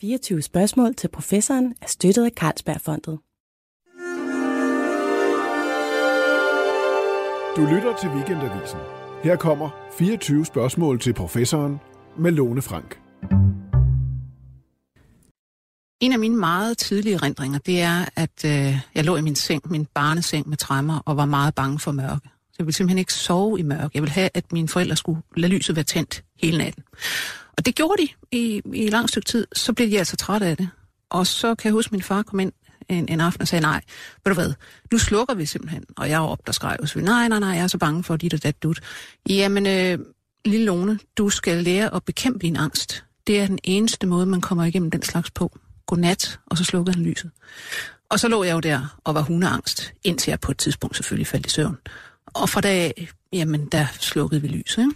24 spørgsmål til professoren er støttet af Carlsbergfondet. Du lytter til Weekendavisen. Her kommer 24 spørgsmål til professoren med Lone Frank. En af mine meget tidlige erindringer, det er, at øh, jeg lå i min seng, min barneseng med træmmer, og var meget bange for mørke. Så jeg ville simpelthen ikke sove i mørke. Jeg ville have, at mine forældre skulle lade lyset være tændt hele natten. Og det gjorde de i, i et langt stykke tid. Så blev de altså trætte af det. Og så kan jeg huske, at min far kom ind en, en aften og sagde, nej, ved du hvad, nu slukker vi simpelthen. Og jeg var op, der skrev, så nej, nej, nej, jeg er så bange for dit og dat dut. Jamen, øh, lille Lone, du skal lære at bekæmpe din angst. Det er den eneste måde, man kommer igennem den slags på. Godnat, og så slukkede han lyset. Og så lå jeg jo der og var hundeangst, indtil jeg på et tidspunkt selvfølgelig faldt i søvn. Og fra dag, jamen, der slukkede vi lyset. Ikke?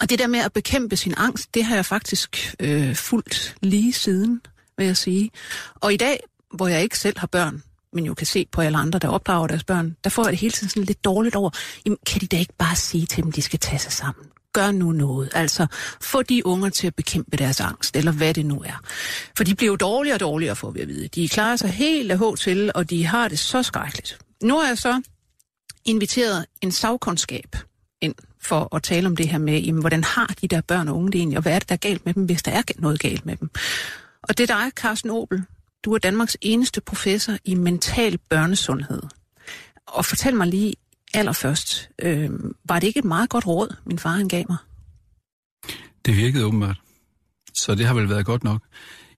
Og det der med at bekæmpe sin angst, det har jeg faktisk øh, fulgt lige siden, vil jeg sige. Og i dag, hvor jeg ikke selv har børn, men jo kan se på alle andre, der opdrager deres børn, der får jeg det hele tiden sådan lidt dårligt over. Jamen, kan de da ikke bare sige til dem, de skal tage sig sammen? Gør nu noget. Altså, få de unger til at bekæmpe deres angst, eller hvad det nu er. For de bliver jo dårligere og dårligere, får vi at vide. De klarer sig helt af til, og de har det så skrækkeligt. Nu er jeg så inviteret en sagkundskab ind for at tale om det her med, jamen, hvordan har de der børn og unge det egentlig, og hvad er det, der er galt med dem, hvis der er noget galt med dem. Og det er dig, Carsten Obel. Du er Danmarks eneste professor i mental børnesundhed. Og fortæl mig lige allerførst, øh, var det ikke et meget godt råd, min far han gav mig? Det virkede åbenbart. Så det har vel været godt nok.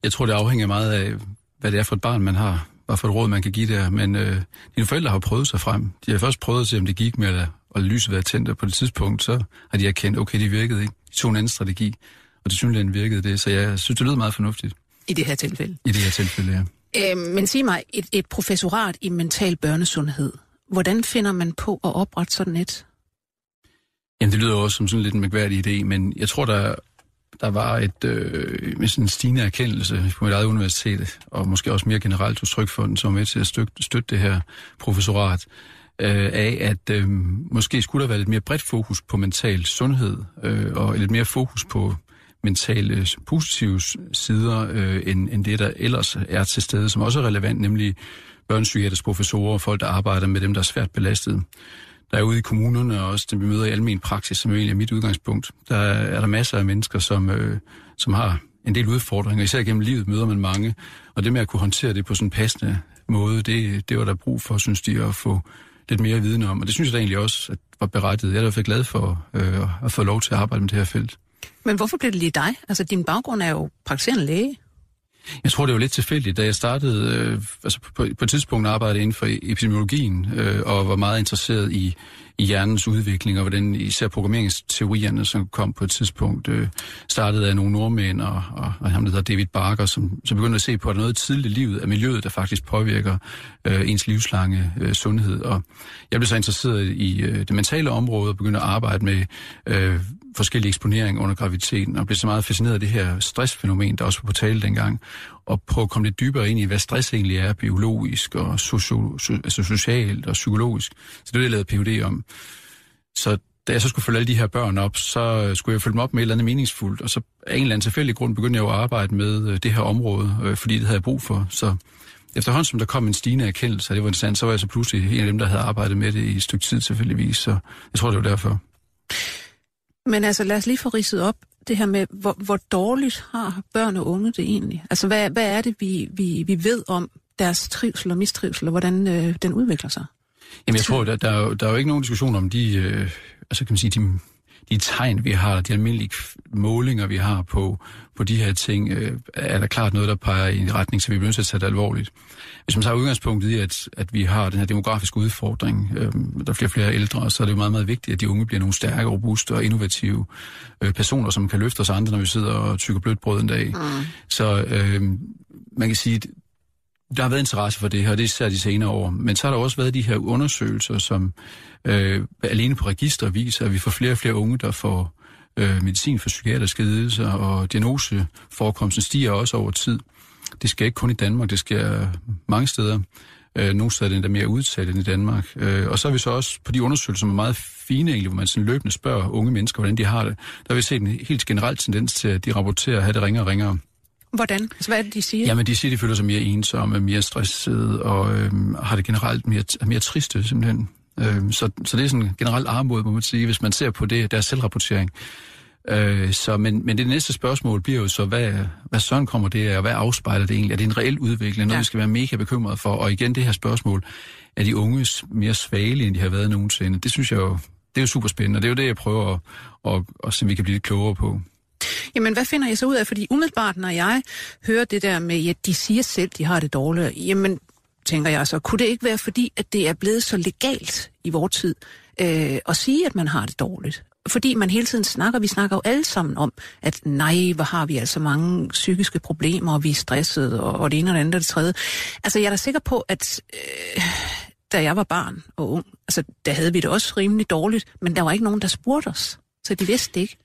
Jeg tror, det afhænger meget af, hvad det er for et barn, man har. Hvad for et råd, man kan give der. Men øh, dine forældre har prøvet sig frem. De har først prøvet at se, om det gik med at, at lyset være tændt, og på det tidspunkt, så har de erkendt, okay, det virkede ikke. De tog en anden strategi, og det synes jeg, virkede det. Så jeg synes, det lyder meget fornuftigt. I det her tilfælde? I det her tilfælde, ja. Øh, men sig mig, et, et professorat i mental børnesundhed, hvordan finder man på at oprette sådan et? Jamen, det lyder også som sådan lidt en mærkværdig idé, men jeg tror, der, der var et, øh, med sådan en stigende erkendelse på mit eget universitet, og måske også mere generelt hos Trykfonden, som er med til at støtte, støtte det her professorat, øh, af, at øh, måske skulle der være lidt mere bredt fokus på mental sundhed, øh, og lidt mere fokus på mentale positive sider, øh, end, end det, der ellers er til stede, som også er relevant, nemlig børnepsykiatriske professorer og folk, der arbejder med dem, der er svært belastet. Der er ude i kommunerne og også dem, vi møder i almen praksis, som egentlig er mit udgangspunkt. Der er der masser af mennesker, som, øh, som har en del udfordringer. Især gennem livet møder man mange. Og det med at kunne håndtere det på sådan en passende måde, det, det var der brug for, synes de, at få lidt mere viden om. Og det synes jeg da egentlig også at var berettiget. Jeg er derfor glad for øh, at få lov til at arbejde med det her felt. Men hvorfor blev det lige dig? Altså, din baggrund er jo praktiserende læge. Jeg tror, det var lidt tilfældigt. Da jeg startede, øh, altså på, på et tidspunkt arbejdede inden for e- epidemiologien, øh, og var meget interesseret i, i hjernens udvikling, og hvordan især programmeringsteorierne, som kom på et tidspunkt, øh, startede af nogle nordmænd, og, og, og ham, der hedder David Barker, som, som begyndte at se på, at noget tidligt i livet af miljøet, der faktisk påvirker øh, ens livslange øh, sundhed. Og jeg blev så interesseret i øh, det mentale område, og begyndte at arbejde med øh, forskellige eksponering under graviditeten, og blev så meget fascineret af det her stressfænomen, der også var på tale dengang, og prøve at komme lidt dybere ind i, hvad stress egentlig er, biologisk og socio, altså socialt og psykologisk. Så det er det, jeg lavede Ph.D. om. Så da jeg så skulle følge alle de her børn op, så skulle jeg følge dem op med et eller andet meningsfuldt, og så af en eller anden tilfældig grund begyndte jeg jo at arbejde med øh, det her område, øh, fordi det havde jeg brug for. Så efterhånden som der kom en stigende erkendelse, og det var interessant, så var jeg så pludselig en af dem, der havde arbejdet med det i et stykke tid selvfølgelig, så jeg tror, det var derfor. Men altså, lad os lige få ridset op det her med, hvor, hvor dårligt har børn og unge det egentlig? Altså, hvad, hvad er det, vi, vi, vi ved om deres trivsel og mistrivsel, og hvordan øh, den udvikler sig? Jamen, jeg tror, der, der, er jo, der er jo ikke nogen diskussion om de, øh, altså kan man sige, de de tegn, vi har, de almindelige målinger, vi har på, på de her ting, øh, er der klart noget, der peger i en retning, så vi bliver nødt til at tage det alvorligt. Hvis man tager udgangspunkt i, at, at vi har den her demografiske udfordring, øh, der er flere og flere ældre, så er det jo meget, meget vigtigt, at de unge bliver nogle stærke, robuste og innovative øh, personer, som kan løfte os andre, når vi sidder og tykker blødt brød en dag. Mm. Så øh, man kan sige, der har været interesse for det her, det er især de senere år. Men så har der også været de her undersøgelser, som øh, alene på register viser, at vi får flere og flere unge, der får øh, medicin for psykiatriske lidelser, og diagnoseforekomsten stiger også over tid. Det skal ikke kun i Danmark, det skal mange steder. Øh, nogle steder er det mere udtalt end i Danmark. Øh, og så har vi så også på de undersøgelser, som er meget fine egentlig, hvor man sådan løbende spørger unge mennesker, hvordan de har det, der har vi set en helt generelt tendens til, at de rapporterer at have det ringere og ringere. Hvordan? Altså, hvad er det, de siger? Jamen, de siger, de føler sig mere ensomme, mere stressede og øhm, har det generelt mere, mere triste, simpelthen. Øhm, så, så det er sådan generelt armod, må man sige, hvis man ser på det, deres selvrapportering. Øh, så, men, men det næste spørgsmål bliver jo så, hvad, hvad sådan kommer det af, og hvad afspejler det egentlig? Er det en reel udvikling, noget ja. vi skal være mega bekymret for? Og igen det her spørgsmål, er de unges mere svage, end de har været nogensinde? Det synes jeg jo, det er jo super spændende, og det er jo det, jeg prøver at, at, at se, om vi kan blive lidt klogere på. Jamen, hvad finder jeg så ud af? Fordi umiddelbart, når jeg hører det der med, at de siger selv, de har det dårligt, jamen, tænker jeg så, kunne det ikke være fordi, at det er blevet så legalt i vores tid øh, at sige, at man har det dårligt? Fordi man hele tiden snakker, vi snakker jo alle sammen om, at nej, hvor har vi altså mange psykiske problemer, og vi er stressede, og, og det ene og det andet og det tredje. Altså, jeg er da sikker på, at øh, da jeg var barn og ung, altså, der havde vi det også rimelig dårligt, men der var ikke nogen, der spurgte os. Så de vidste det ikke.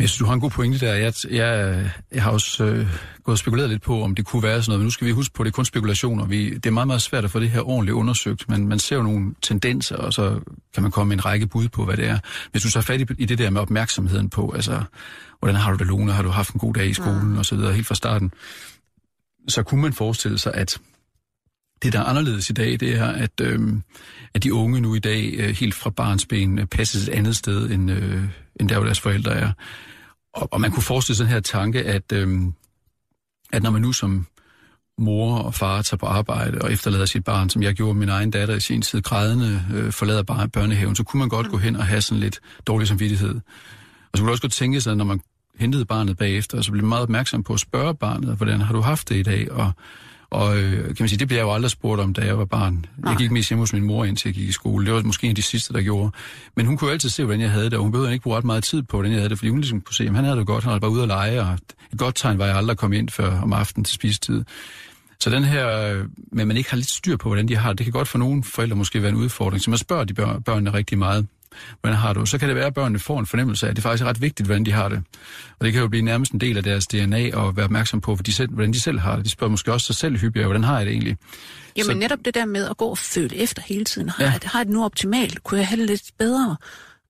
Jeg synes, du har en god pointe der. Jeg, jeg, jeg har også øh, gået og spekuleret lidt på, om det kunne være sådan noget, men nu skal vi huske på, at det er kun spekulationer. Vi, det er meget, meget svært at få det her ordentligt undersøgt, men man ser jo nogle tendenser, og så kan man komme med en række bud på, hvad det er. Hvis du så fat i, i det der med opmærksomheden på, altså, hvordan har du det, Lone? Har du haft en god dag i skolen, ja. og så videre, helt fra starten, så kunne man forestille sig, at det, der er anderledes i dag, det er, at, øh, at de unge nu i dag, øh, helt fra barnsben, øh, passes et andet sted, end, øh, end der, hvor deres forældre er. Og, og man kunne forestille sig den her tanke, at, øh, at når man nu som mor og far tager på arbejde og efterlader sit barn, som jeg gjorde min egen datter i sin tid, grædende øh, forlader bare børnehaven, så kunne man godt gå hen og have sådan lidt dårlig samvittighed. Og så kunne du også godt tænke sig, når man hentede barnet bagefter, så blev man meget opmærksom på at spørge barnet, hvordan har du haft det i dag, og og øh, kan man sige, det blev jeg jo aldrig spurgt om, da jeg var barn. Nej. Jeg gik mest hjemme hos min mor, indtil jeg gik i skole. Det var måske en af de sidste, der gjorde. Men hun kunne jo altid se, hvordan jeg havde det, og hun behøvede ikke bruge ret meget tid på, hvordan jeg havde det, fordi hun ligesom kunne se, at han havde det godt, han var bare ude at lege, og et godt tegn var, at jeg aldrig kom ind før om aftenen til spisetid. Så den her, øh, at man ikke har lidt styr på, hvordan de har det, det kan godt for nogle forældre måske være en udfordring. Så man spørger de børnene rigtig meget hvordan har du? Så kan det være, at børnene får en fornemmelse af, at det faktisk er ret vigtigt, hvordan de har det. Og det kan jo blive nærmest en del af deres DNA og være opmærksom på, de selv, hvordan de selv har det. De spørger måske også sig selv hyppigere, hvordan har jeg det egentlig? Jamen så... netop det der med at gå og føle efter hele tiden. Har, ja. jeg, har jeg det nu optimalt? Kunne jeg have det lidt bedre?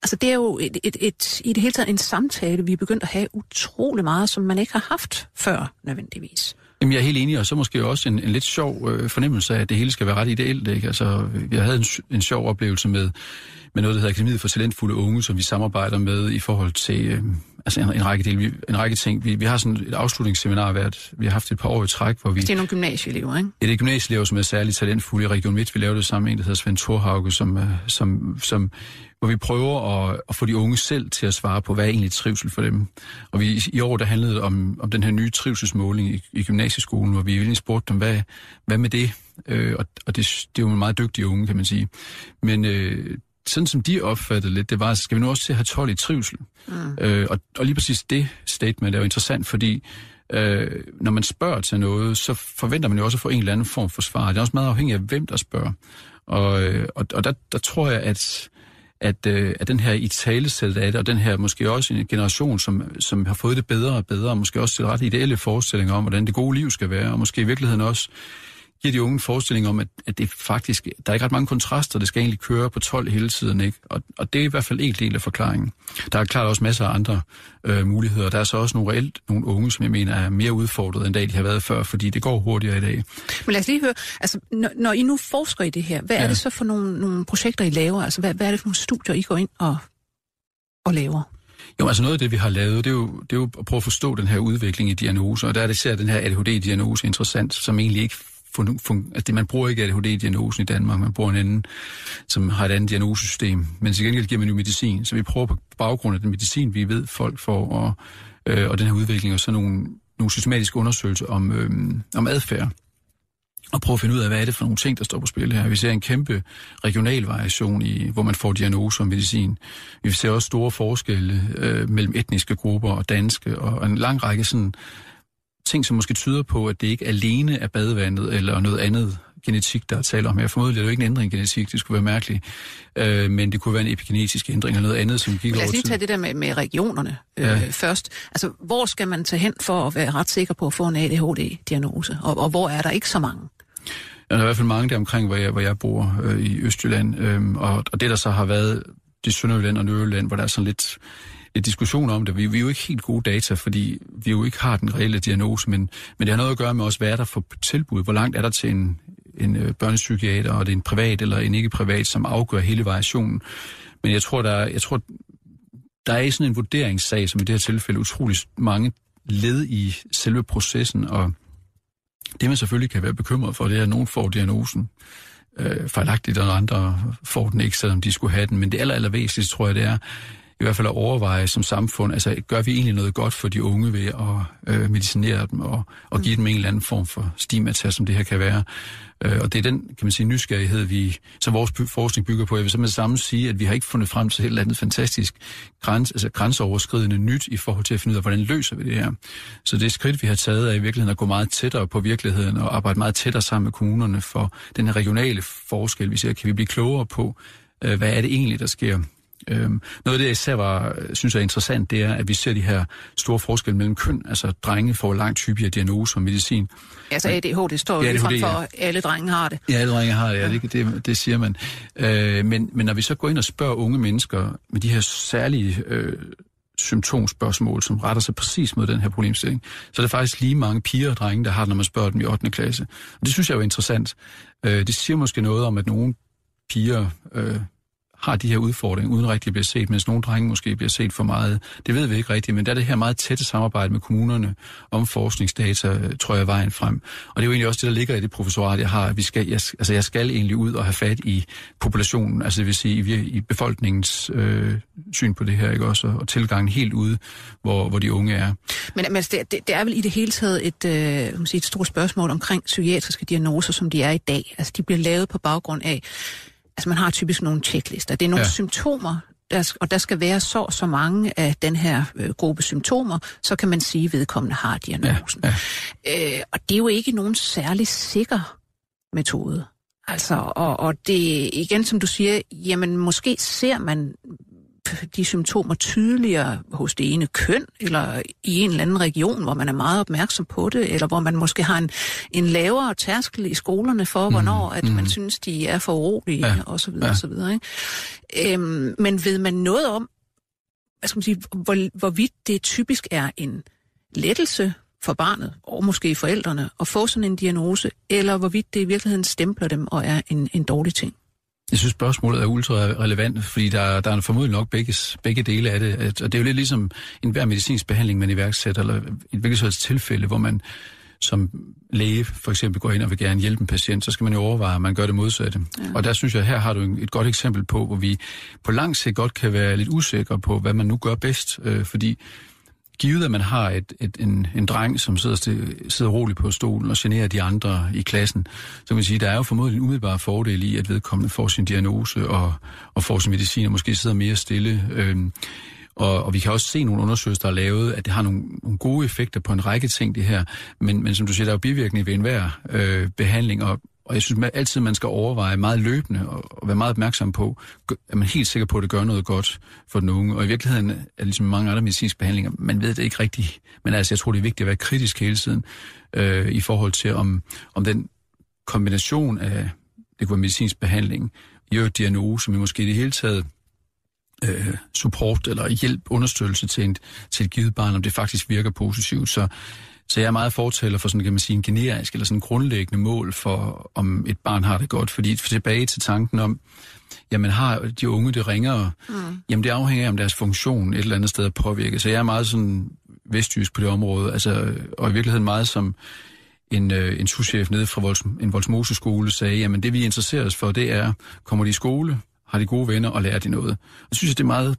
Altså det er jo et, et, et, i det hele taget en samtale, vi er begyndt at have utrolig meget, som man ikke har haft før nødvendigvis. Jamen, jeg er helt enig, og så måske også en, en lidt sjov øh, fornemmelse af, at det hele skal være ret ideelt. Ikke? Altså, jeg havde en, en sjov oplevelse med med noget, der hedder Akademiet for Talentfulde Unge, som vi samarbejder med i forhold til øh, altså en, en, række del, vi, en række ting. Vi, vi har sådan et afslutningsseminar været, vi har haft et par år i træk, hvor vi... Det er nogle gymnasieelever, ikke? Det er gymnasieelever, som er særligt talentfulde i Region Midt. Vi lavede det sammen med en, der hedder Svend Thorhauge, som, øh, som, som, hvor vi prøver at, at få de unge selv til at svare på, hvad er egentlig trivsel for dem. Og vi, i år, der handlede om, om den her nye trivselsmåling i, i gymnasieskolen, hvor vi egentlig spurgte dem, hvad, hvad med det? Øh, og og det, det er jo meget dygtige unge, kan man sige. Men øh, sådan som de opfattede lidt, det var, skal vi nu også til at have 12 i trivsel? Mm. Øh, og, og lige præcis det statement er jo interessant, fordi øh, når man spørger til noget, så forventer man jo også at få en eller anden form for svar. Det er også meget afhængigt af, hvem der spørger. Og, øh, og, og der, der tror jeg, at at, øh, at den her i talesæt af det, og den her måske også en generation, som, som har fået det bedre og bedre, og måske også til ret ideelle forestillinger om, hvordan det gode liv skal være, og måske i virkeligheden også giver de unge en forestilling om, at, at det faktisk, der er ikke ret mange kontraster, det skal egentlig køre på 12 hele tiden, ikke? Og, og det er i hvert fald en del af forklaringen. Der er klart også masser af andre øh, muligheder. Der er så også nogle reelt nogle unge, som jeg mener er mere udfordret, end da de har været før, fordi det går hurtigere i dag. Men lad os lige høre, altså når, når I nu forsker i det her, hvad ja. er det så for nogle, nogle projekter, I laver? Altså hvad, hvad er det for nogle studier, I går ind og, og laver? Jo, altså noget af det, vi har lavet, det er, jo, det er jo at prøve at forstå den her udvikling i diagnoser, og der er det især den her ADHD-diagnose interessant, som egentlig ikke fun, fun, altså det, man bruger ikke ADHD-diagnosen i Danmark, man bruger en anden, som har et andet diagnosesystem. Men til gengæld giver man jo medicin, så vi prøver på baggrund af den medicin, vi ved, folk får, og, øh, og den her udvikling, og så nogle, nogle systematiske undersøgelser om, øh, om adfærd og prøve at finde ud af, hvad er det for nogle ting, der står på spil her. Vi ser en kæmpe regional variation i, hvor man får diagnoser og medicin. Vi ser også store forskelle øh, mellem etniske grupper og danske, og en lang række sådan ting, som måske tyder på, at det ikke alene er badevandet eller noget andet genetik, der er tale om her. Formodentlig er det jo ikke en ændring i genetik, det skulle være mærkeligt. Øh, men det kunne være en epigenetisk ændring eller noget andet, som gik over Lad os lige tage det der med, med regionerne øh, ja. først. Altså, hvor skal man tage hen for at være ret sikker på at få en ADHD-diagnose? Og, og hvor er der ikke så mange? Ja, der er i hvert fald mange der omkring, hvor jeg, hvor jeg bor øh, i Østjylland. Øh, og, og det, der så har været, det er Sønderjylland og Nørreland, hvor der er sådan lidt Øh, diskussion om det. Vi, vi er jo ikke helt gode data, fordi vi jo ikke har den reelle diagnose, men, men det har noget at gøre med også, hvad er der for tilbud? Hvor langt er der til en, en øh, børnepsykiater, og det er en privat eller en ikke privat, som afgør hele variationen. Men jeg tror, der, jeg tror, der er sådan en vurderingssag, som i det her tilfælde, utrolig mange led i selve processen, og det man selvfølgelig kan være bekymret for, det er, at nogen får diagnosen øh, fejlagtigt, og andre får den ikke, selvom de skulle have den. Men det aller, aller væsentligste, tror jeg, det er, i hvert fald at overveje som samfund, altså gør vi egentlig noget godt for de unge ved at øh, medicinere dem og, og give dem en eller anden form for stigmata, som det her kan være. Øh, og det er den, kan man sige, nysgerrighed, vi, som vores forskning bygger på. Jeg vil simpelthen samme sige, at vi har ikke fundet frem til et eller andet fantastisk græns, altså grænseoverskridende nyt i forhold til at finde ud af, hvordan løser vi det her. Så det skridt, vi har taget, er i virkeligheden at gå meget tættere på virkeligheden og arbejde meget tættere sammen med kommunerne for den her regionale forskel. Vi ser, kan vi blive klogere på, øh, hvad er det egentlig, der sker Øhm, noget af det, jeg især var, synes er interessant, det er, at vi ser de her store forskelle mellem køn. Altså, drenge får langt hyppigere diagnoser og medicin. Altså ADHD står jo frem for, at alle drenge har det. Ja, alle drenge har det, ja, det, det, det siger man. Øh, men, men når vi så går ind og spørger unge mennesker med de her særlige øh, symptomspørgsmål, som retter sig præcis mod den her problemstilling, så er det faktisk lige mange piger og drenge, der har det, når man spørger dem i 8. klasse. Og det synes jeg er jo interessant. Øh, det siger måske noget om, at nogle piger øh, har de her udfordringer, uden rigtig at blive set, mens nogle drenge måske bliver set for meget. Det ved vi ikke rigtigt, men der er det her meget tætte samarbejde med kommunerne om forskningsdata, øh, tror jeg, er vejen frem. Og det er jo egentlig også det, der ligger i det professorat, jeg har. Vi skal, jeg, altså jeg skal egentlig ud og have fat i populationen, altså det vil sige i, i befolkningens øh, syn på det her, ikke også, og tilgangen helt ude, hvor, hvor de unge er. Men, men altså, det, det, er vel i det hele taget et, øh, sige, et stort spørgsmål omkring psykiatriske diagnoser, som de er i dag. Altså de bliver lavet på baggrund af altså man har typisk nogle checklister. Det er nogle ja. symptomer, der, og der skal være så så mange af den her øh, gruppe symptomer, så kan man sige, at vedkommende har diagnosen. Ja, ja. Øh, og det er jo ikke nogen særlig sikker metode. Altså, og, og det igen, som du siger, jamen måske ser man de symptomer tydeligere hos det ene køn, eller i en eller anden region, hvor man er meget opmærksom på det, eller hvor man måske har en, en lavere tærskel i skolerne for, mm, hvornår at mm. man synes, de er for urolige, ja, og så videre, ja. og så videre. Ikke? Øhm, men ved man noget om, hvad skal man sige, hvor, hvorvidt det typisk er en lettelse for barnet, og måske forældrene, at få sådan en diagnose, eller hvorvidt det i virkeligheden stempler dem og er en, en dårlig ting? Jeg synes, spørgsmålet er ultra relevant, fordi der, der er formodentlig nok begge, begge dele af det. Og det er jo lidt ligesom en hver medicinsk behandling, man iværksætter, eller et hvilket tilfælde, hvor man som læge for eksempel går ind og vil gerne hjælpe en patient, så skal man jo overveje, at man gør det modsatte. Ja. Og der synes jeg, her har du et godt eksempel på, hvor vi på lang sigt godt kan være lidt usikre på, hvad man nu gør bedst. Øh, fordi givet at man har et, et, en, en dreng, som sidder, sidder roligt på stolen og generer de andre i klassen, så kan man sige, at der er jo formodentlig en umiddelbar fordel i, at vedkommende får sin diagnose og, og får sin medicin og måske sidder mere stille. Øhm, og, og vi kan også se nogle undersøgelser, der er lavet, at det har nogle, nogle gode effekter på en række ting, det her. Men, men som du siger, der er jo bivirkninger ved enhver øh, behandling, og og jeg synes man altid, man skal overveje meget løbende og, og være meget opmærksom på, at man helt sikker på, at det gør noget godt for den unge. Og i virkeligheden er det ligesom mange andre medicinske behandlinger, man ved det ikke rigtigt. Men altså, jeg tror, det er vigtigt at være kritisk hele tiden øh, i forhold til, om, om den kombination af, det kunne være medicinsk behandling, i øvrigt diagnose, men måske i det hele taget øh, support eller hjælp, understøttelse til, en, til et givet barn, om det faktisk virker positivt. Så så jeg er meget fortæller for sådan, kan man sige, en generisk eller sådan grundlæggende mål for, om et barn har det godt. Fordi tilbage til tanken om, jamen har de unge det ringere, mm. jamen det afhænger af, om deres funktion et eller andet sted er påvirket. Så jeg er meget sådan vestjysk på det område, altså, og i virkeligheden meget som en, øh, en souschef nede fra Volds, en Voldsmose skole sagde, jamen det vi interesserer os for, det er, kommer de i skole, har de gode venner og lærer de noget. Og jeg synes, det er meget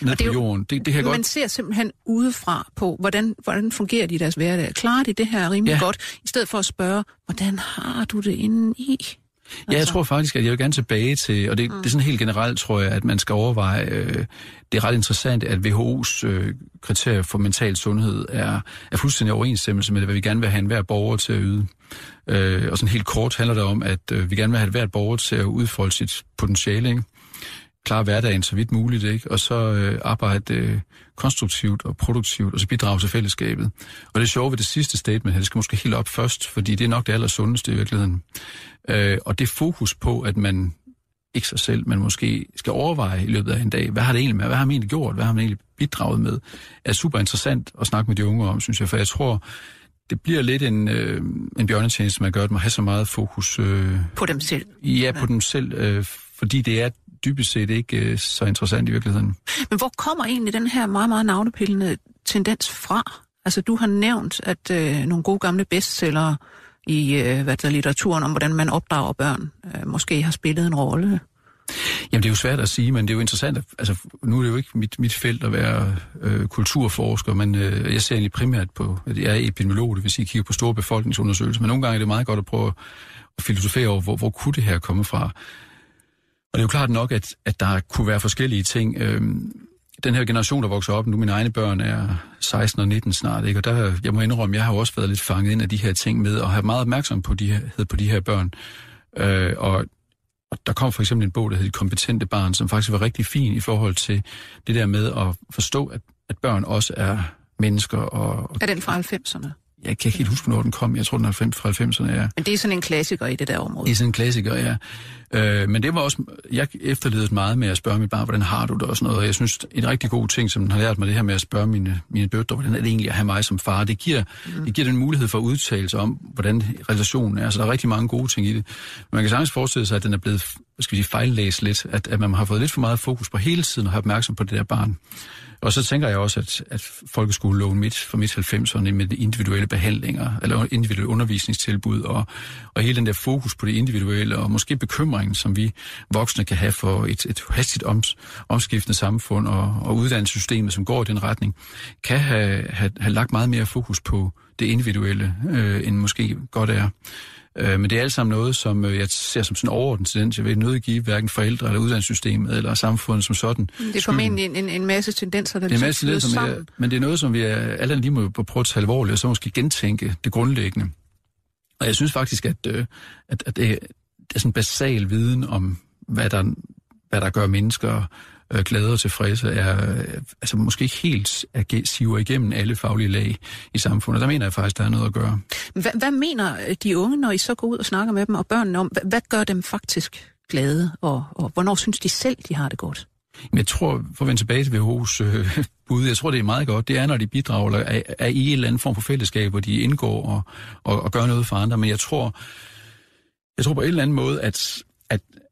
ned og det på jorden. Det, det kan man godt... ser simpelthen udefra på, hvordan, hvordan fungerer de i deres hverdag. Klarer de det her rimelig ja. godt, i stedet for at spørge, hvordan har du det inde i? Ja, jeg altså. tror faktisk, at jeg vil gerne tilbage til, og det, mm. det er sådan helt generelt, tror jeg, at man skal overveje, øh, det er ret interessant, at WHO's øh, kriterier for mental sundhed er, er fuldstændig overensstemmelse med, hvad vi gerne vil have enhver borger til at yde. Øh, og sådan helt kort handler det om, at øh, vi gerne vil have hvert borger til at udfolde sit potentiale, ikke? Klare hverdagen så vidt muligt, ikke? og så øh, arbejde øh, konstruktivt og produktivt, og så bidrage til fællesskabet. Og det sjove ved det sidste statement her, det skal måske helt op først, fordi det er nok det aller sundeste i virkeligheden. Øh, og det fokus på, at man ikke sig selv, men måske skal overveje i løbet af en dag, hvad har det egentlig med, hvad har man egentlig gjort, hvad har man egentlig bidraget med, er super interessant at snakke med de unge om, synes jeg, for jeg tror, det bliver lidt en, øh, en bjørnetjeneste, man gør, at man har så meget fokus... Øh, på dem selv? Ja, på dem selv, øh, fordi det er dybest set ikke øh, så interessant i virkeligheden. Men hvor kommer egentlig den her meget, meget navnepillende tendens fra? Altså, du har nævnt, at øh, nogle gode gamle bestsellere i øh, hvad der, litteraturen om, hvordan man opdrager børn, øh, måske har spillet en rolle. Jamen, det er jo svært at sige, men det er jo interessant. At, altså, nu er det jo ikke mit, mit felt at være øh, kulturforsker, men øh, jeg ser egentlig primært på, at jeg er epidemiolog, det vil sige, kigger på store befolkningsundersøgelser, men nogle gange er det meget godt at prøve at filosofere over, hvor, hvor kunne det her komme fra? Og det er jo klart nok, at, at der kunne være forskellige ting. Øhm, den her generation, der vokser op, nu mine egne børn er 16 og 19 snart, ikke? og der, jeg må indrømme, jeg har også været lidt fanget ind af de her ting med, og have meget opmærksom på de her, på de her børn. Øh, og, og der kom for eksempel en bog, der hed Kompetente Barn, som faktisk var rigtig fin i forhold til det der med at forstå, at, at børn også er mennesker. Og, er den fra 90'erne? Jeg kan ikke helt huske, hvornår den kom. Jeg tror, den er fra 90'erne, ja. Men det er sådan en klassiker i det der område? Det er sådan en klassiker, ja. Øh, men det var også... Jeg efterledede meget med at spørge mit barn, hvordan har du det og sådan noget. Og jeg synes, en rigtig god ting, som den har lært mig, det her med at spørge mine, mine døtre, hvordan er det egentlig at have mig som far. Det giver, mm. det giver den mulighed for udtalelse om, hvordan relationen er. Så der er rigtig mange gode ting i det. Men man kan sagtens forestille sig, at den er blevet skal vi sige, fejllæst lidt. At, at man har fået lidt for meget fokus på hele tiden og have opmærksom på det der barn. Og så tænker jeg også, at, at folkeskoleloven midt for midt 90'erne med individuelle behandlinger, eller individuelle undervisningstilbud, og, og hele den der fokus på det individuelle, og måske bekymringen, som vi voksne kan have for et, et hastigt oms, omskiftende samfund og, og uddannelsessystemet, som går i den retning, kan have, have, have lagt meget mere fokus på det individuelle, øh, end måske godt er. Øh, men det er alt sammen noget, som øh, jeg ser som sådan en overordnet tendens. Jeg vil nødt give hverken forældre eller uddannelsessystemet eller samfundet som sådan. Det er formentlig en, en, en masse tendenser, der det er en masse tendenser, sammen. Jeg, men det er noget, som vi er, alle lige må prøve at tage alvorligt, og så måske gentænke det grundlæggende. Og jeg synes faktisk, at, øh, at, at det, er sådan basal viden om, hvad der, hvad der gør mennesker øh, glade og tilfredse, er øh, altså måske ikke helt siver igennem alle faglige lag i samfundet. Der mener jeg faktisk, der er noget at gøre. Hvad, hvad mener øh, de unge, når I så går ud og snakker med dem og børnene om, hvad, hvad gør dem faktisk glade, og, og hvornår synes de selv, de har det godt? Men jeg tror, for at vende tilbage til WHO's øh, bud, jeg tror, det er meget godt. Det er, når de bidrager, eller er, er i en eller anden form for fællesskab, hvor de indgår og, og, og gør noget for andre. Men jeg tror, jeg tror på en eller anden måde, at,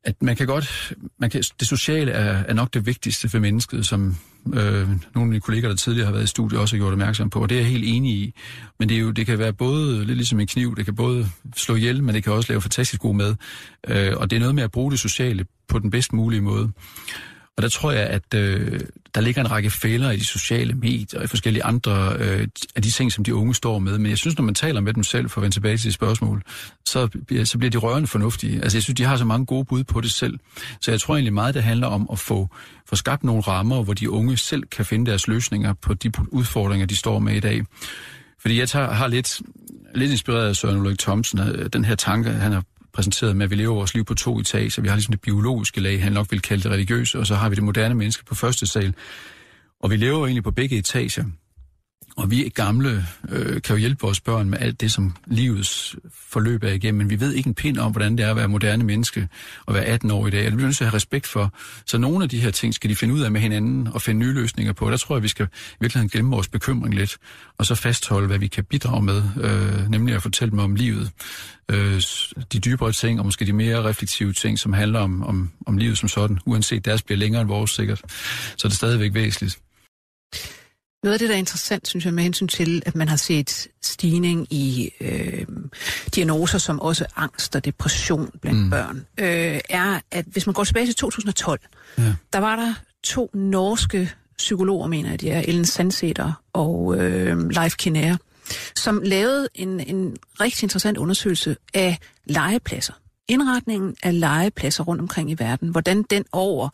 at, man kan godt, man kan, det sociale er, er nok det vigtigste for mennesket, som øh, nogle af mine kolleger, der tidligere har været i studiet, også har gjort opmærksom på, og det er jeg helt enig i. Men det, er jo, det kan være både lidt ligesom en kniv, det kan både slå ihjel, men det kan også lave fantastisk god mad. Øh, og det er noget med at bruge det sociale på den bedst mulige måde. Og der tror jeg, at øh, der ligger en række fælder i de sociale medier og i forskellige andre øh, af de ting, som de unge står med. Men jeg synes, når man taler med dem selv, for at vende tilbage til det spørgsmål, så, så bliver de rørende fornuftige. Altså jeg synes, de har så mange gode bud på det selv. Så jeg tror egentlig meget, det handler om at få, få skabt nogle rammer, hvor de unge selv kan finde deres løsninger på de udfordringer, de står med i dag. Fordi jeg tager, har lidt, lidt inspireret af Søren Ulrik Thomsen, øh, den her tanke, han har præsenteret med, at vi lever vores liv på to etager. Vi har ligesom det biologiske lag, han nok vil kalde det religiøse, og så har vi det moderne menneske på første sal. Og vi lever egentlig på begge etager. Og vi gamle øh, kan jo hjælpe vores børn med alt det, som livets forløb er igennem, men vi ved ikke en pind om, hvordan det er at være moderne menneske og være 18 år i dag. Og det bliver nødt til at have respekt for. Så nogle af de her ting skal de finde ud af med hinanden og finde nye løsninger på. Der tror jeg, vi skal virkelig glemme vores bekymring lidt, og så fastholde, hvad vi kan bidrage med, øh, nemlig at fortælle dem om livet. Øh, de dybere ting, og måske de mere reflektive ting, som handler om, om, om livet som sådan, uanset deres bliver længere end vores sikkert. Så er det stadigvæk væsentligt. Noget af det, der er interessant, synes jeg, med hensyn til, at man har set stigning i øh, diagnoser som også angst og depression blandt mm. børn, øh, er, at hvis man går tilbage til 2012, ja. der var der to norske psykologer, mener jeg, de er, Ellen Sandseter og øh, Leif Kinnair, som lavede en, en rigtig interessant undersøgelse af legepladser. Indretningen af legepladser rundt omkring i verden, hvordan den over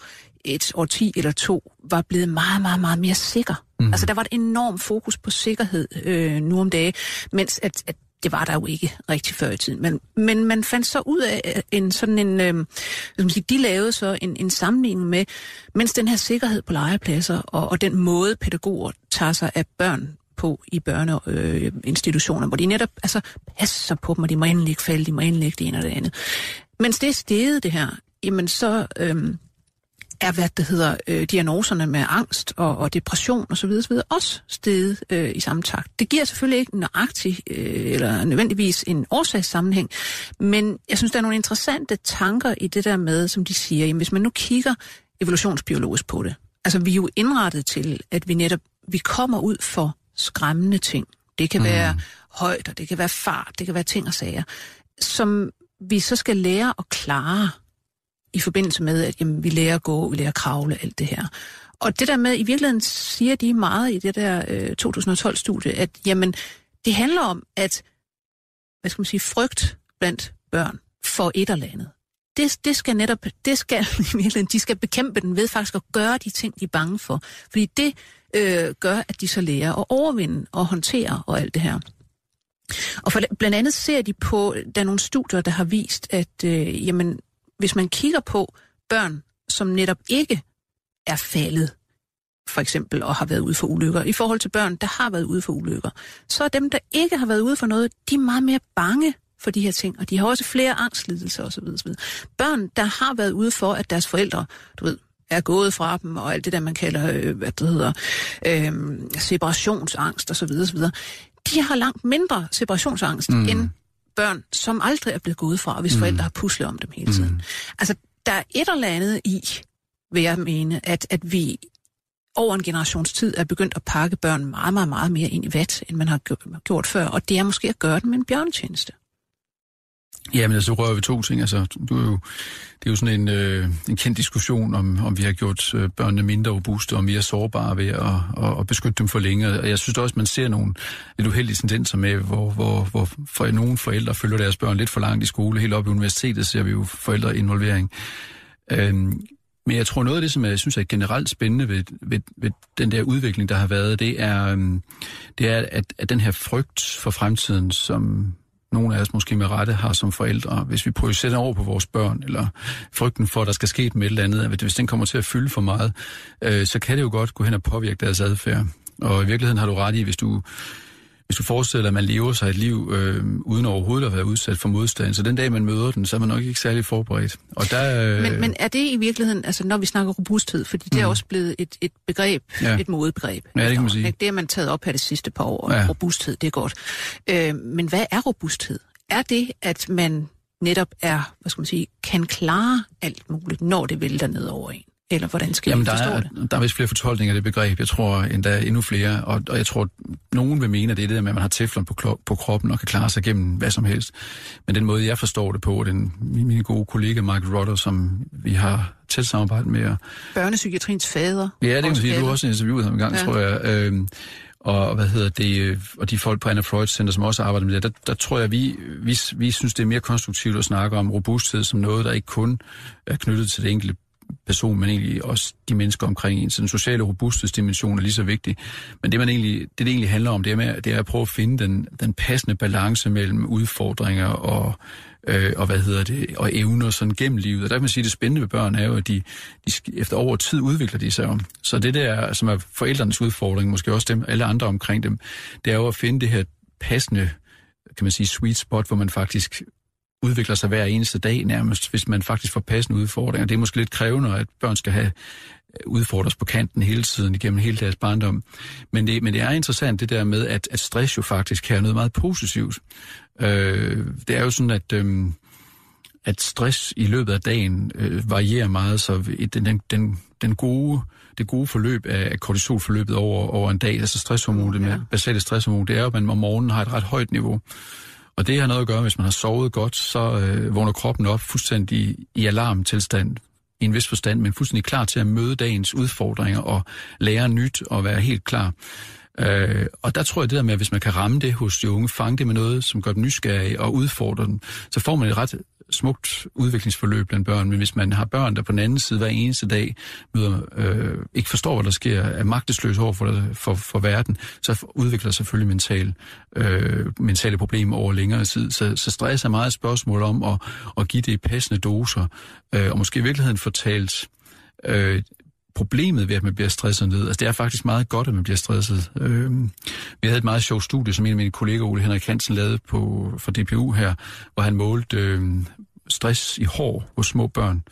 et årti eller to var blevet meget, meget, meget mere sikker. Mm. Altså der var et enormt fokus på sikkerhed øh, nu om dagen, mens at, at det var der jo ikke rigtig før i tiden. Men, men man fandt så ud af en sådan en, øh, de lavede så en, en sammenligning med, mens den her sikkerhed på legepladser og, og den måde pædagoger tager sig af børn på i børneinstitutioner, øh, hvor de netop altså, passer på dem, og de må endelig ikke falde, de må endelig ikke det ene og det andet. Mens det er steget det her, jamen så Øh, er, hvad det hedder, øh, diagnoserne med angst og, og depression osv. videre også steget øh, i samme takt. Det giver selvfølgelig ikke nøjagtig øh, eller nødvendigvis en årsagssammenhæng, men jeg synes, der er nogle interessante tanker i det der med, som de siger, jamen, hvis man nu kigger evolutionsbiologisk på det. Altså, vi er jo indrettet til, at vi netop vi kommer ud for skræmmende ting. Det kan mm. være højder, det kan være fart, det kan være ting og sager, som vi så skal lære at klare i forbindelse med, at jamen, vi lærer at gå, vi lærer at kravle, alt det her. Og det der med, i virkeligheden siger de meget i det der øh, 2012-studie, at jamen, det handler om, at hvad skal man sige, frygt blandt børn for et eller andet. Det, det skal netop, det skal de skal bekæmpe den ved faktisk at gøre de ting, de er bange for. Fordi det øh, gør, at de så lærer at overvinde og håndtere og alt det her. Og for, blandt andet ser de på, der er nogle studier, der har vist, at øh, jamen, hvis man kigger på børn, som netop ikke er faldet, for eksempel, og har været ude for ulykker, i forhold til børn, der har været ude for ulykker, så er dem, der ikke har været ude for noget, de er meget mere bange for de her ting, og de har også flere angstlidelser osv. osv. Børn, der har været ude for, at deres forældre, du ved, er gået fra dem, og alt det der, man kalder, øh, hvad det hedder, øh, separationsangst osv. osv. De har langt mindre separationsangst mm. end børn, som aldrig er blevet gået fra, hvis mm. forældre har puslet om dem hele tiden. Mm. Altså, der er et eller andet i, vil jeg mene, at, at vi over en generations tid er begyndt at pakke børn meget, meget, meget mere ind i vat, end man har gjort før. Og det er måske at gøre dem en bjørntjeneste. Jamen altså, rører vi to ting. Altså, du er jo, det er jo sådan en, øh, en kendt diskussion om, om vi har gjort øh, børnene mindre robuste og mere sårbare ved at, at, at beskytte dem for længe. Og jeg synes også, man ser nogle lidt uheldige tendenser med, hvor, hvor, hvor for nogle forældre følger deres børn lidt for langt i skole. Helt op i universitetet ser vi jo forældreinvolvering. Øhm, men jeg tror noget af det, som jeg synes er generelt spændende ved, ved, ved den der udvikling, der har været, det er, øhm, det er at, at den her frygt for fremtiden, som nogle af os måske med rette har som forældre, hvis vi projicerer over på vores børn, eller frygten for, at der skal ske med et eller andet, at hvis den kommer til at fylde for meget, øh, så kan det jo godt gå hen og påvirke deres adfærd. Og i virkeligheden har du ret i, hvis du hvis du forestiller dig, at man lever sig et liv øh, uden overhovedet at være udsat for modstand, så den dag, man møder den, så er man nok ikke særlig forberedt. Og der, øh... men, men er det i virkeligheden, altså når vi snakker robusthed, fordi det mm. er også blevet et, et begreb, ja. et modebegreb. Ja, det kan man sige. Det har man taget op her det sidste par år, ja. robusthed, det er godt. Øh, men hvad er robusthed? Er det, at man netop er, hvad skal man sige, kan klare alt muligt, når det vælter ned over en? Eller hvordan skal Jamen, der forstå er, det? Der er vist flere fortolkninger af det begreb. Jeg tror endda endnu flere. Og, og jeg tror, nogen vil mene, at det er det der med, at man har teflon på, på kroppen og kan klare sig igennem hvad som helst. Men den måde, jeg forstår det på, den min gode kollega Mark Rodder, som vi har tæt samarbejdet med. Børnepsykiatriens fader. Ja, det kan sige. Du har også interviewet ham en gang, ja. tror jeg. Øhm, og hvad hedder det, og de folk på Anna Freud Center, som også arbejder med det, der, der tror jeg, vi, vi, vi synes, det er mere konstruktivt at snakke om robusthed som noget, der ikke kun er knyttet til det enkelte person, men egentlig også de mennesker omkring en. Så den sociale robusthedsdimension er lige så vigtig. Men det, man egentlig, det, det egentlig handler om, det er, med, det er at prøve at finde den, den passende balance mellem udfordringer og, øh, og hvad hedder det, og evner sådan gennem livet. Og der kan man sige, at det spændende ved børn er jo, at de, de efter over tid udvikler de sig om. Så det der, som er forældrenes udfordring, måske også dem, alle andre omkring dem, det er jo at finde det her passende, kan man sige, sweet spot, hvor man faktisk udvikler sig hver eneste dag nærmest, hvis man faktisk får passende udfordringer. Det er måske lidt krævende, at børn skal have øh, udfordres på kanten hele tiden igennem hele deres barndom. Men det, men det er interessant det der med, at, at stress jo faktisk kan noget meget positivt. Øh, det er jo sådan, at, øh, at stress i løbet af dagen øh, varierer meget, så den, den, den, den gode det gode forløb af kortisolforløbet over, over en dag, altså stresshormonet, ja. basale stresshormon, det er jo, at man om morgenen har et ret højt niveau. Og det har noget at gøre, hvis man har sovet godt, så øh, vågner kroppen op fuldstændig i alarmtilstand, i en vis forstand, men fuldstændig klar til at møde dagens udfordringer og lære nyt og være helt klar. Øh, og der tror jeg det der med, at hvis man kan ramme det hos de unge, fange det med noget, som gør dem nysgerrige og udfordrer dem, så får man et ret smukt udviklingsforløb blandt børn, men hvis man har børn, der på den anden side hver eneste dag møder, øh, ikke forstår, hvad der sker, er magtesløs over for, for, for verden, så udvikler selvfølgelig mental, øh, mentale problemer over længere tid. Så, så stress er meget et spørgsmål om at, at give det passende doser, øh, og måske i virkeligheden fortalt øh, problemet ved, at man bliver stresset ned. Altså, det er faktisk meget godt, at man bliver stresset. Øh, vi havde et meget sjovt studie, som en af mine kolleger, Ole Henrik Hansen, lavede på, for DPU her, hvor han målte øh, stress i hår hos små børn.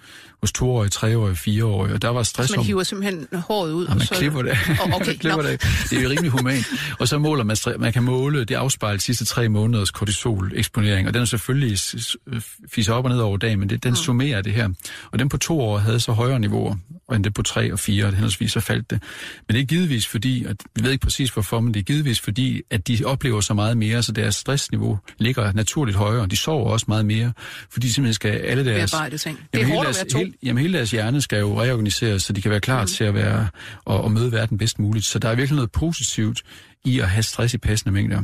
Hos toårige, treårige, fireårige. Og der var stress Så man om... hiver simpelthen håret ud? Ja, man og så... klipper det. Oh, okay, klipper det. Det er jo rimelig humant. Og så måler man, man kan måle, det afspejler de sidste tre måneders kortisol-eksponering. Og den er selvfølgelig fiser op og ned over dagen, men det, den summerer det her. Og den på to år havde så højere niveauer, og end det på tre og fire, og henholdsvis så faldt det. Men det er givetvis fordi, at vi ved ikke præcis hvorfor, men det er givetvis fordi, at de oplever så meget mere, så deres stressniveau ligger naturligt højere. De sover også meget mere, fordi de simpelthen skal alle deres... Bearbejde ting. Det er Jamen, hele hårdt at deres, to. hele, jamen, hele deres hjerne skal jo reorganiseres, så de kan være klar mm. til at være og, og møde verden bedst muligt. Så der er virkelig noget positivt i at have stress i passende mængder.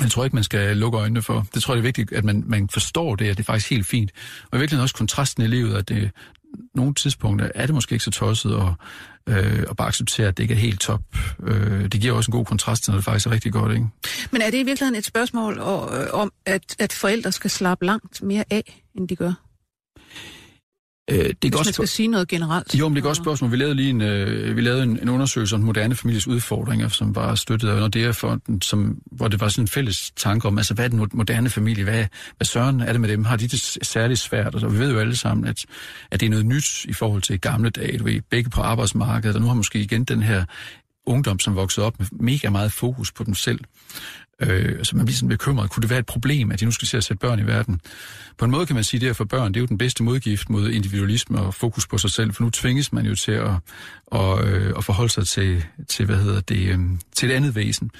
Jeg tror ikke, man skal lukke øjnene for. Det tror jeg det er vigtigt, at man, man forstår det, at det er faktisk helt fint. Og virkelig også kontrasten i livet, at det, nogle tidspunkter er det måske ikke så tosset at, øh, at bare acceptere, at det ikke er helt top. Øh, det giver også en god kontrast til, når det faktisk er rigtig godt, ikke? Men er det i virkeligheden et spørgsmål og, øh, om, at, at forældre skal slappe langt mere af, end de gør? Øh, det er Hvis godt man skal sige noget generelt. Jo, men det er godt spørgsmål. Vi lavede lige en, øh, vi lavede en, en undersøgelse om moderne families udfordringer, som var støttet af Nordea-fonden, som, hvor det var sådan en fælles tanke om, altså hvad er den moderne familie? Hvad, hvad søren er det med dem? Har de det særligt svært? Og så vi ved jo alle sammen, at, at det er noget nyt i forhold til gamle dage. Du ved, begge på arbejdsmarkedet, og nu har måske igen den her ungdom, som voksede op med mega meget fokus på dem selv. Øh, så man bliver sådan bekymret. Kunne det være et problem, at de nu skal se at sætte børn i verden? På en måde kan man sige, at det her for børn, det er jo den bedste modgift mod individualisme og fokus på sig selv, for nu tvinges man jo til at, at, øh, at forholde sig til, til, hvad hedder det, øh, til et andet væsen.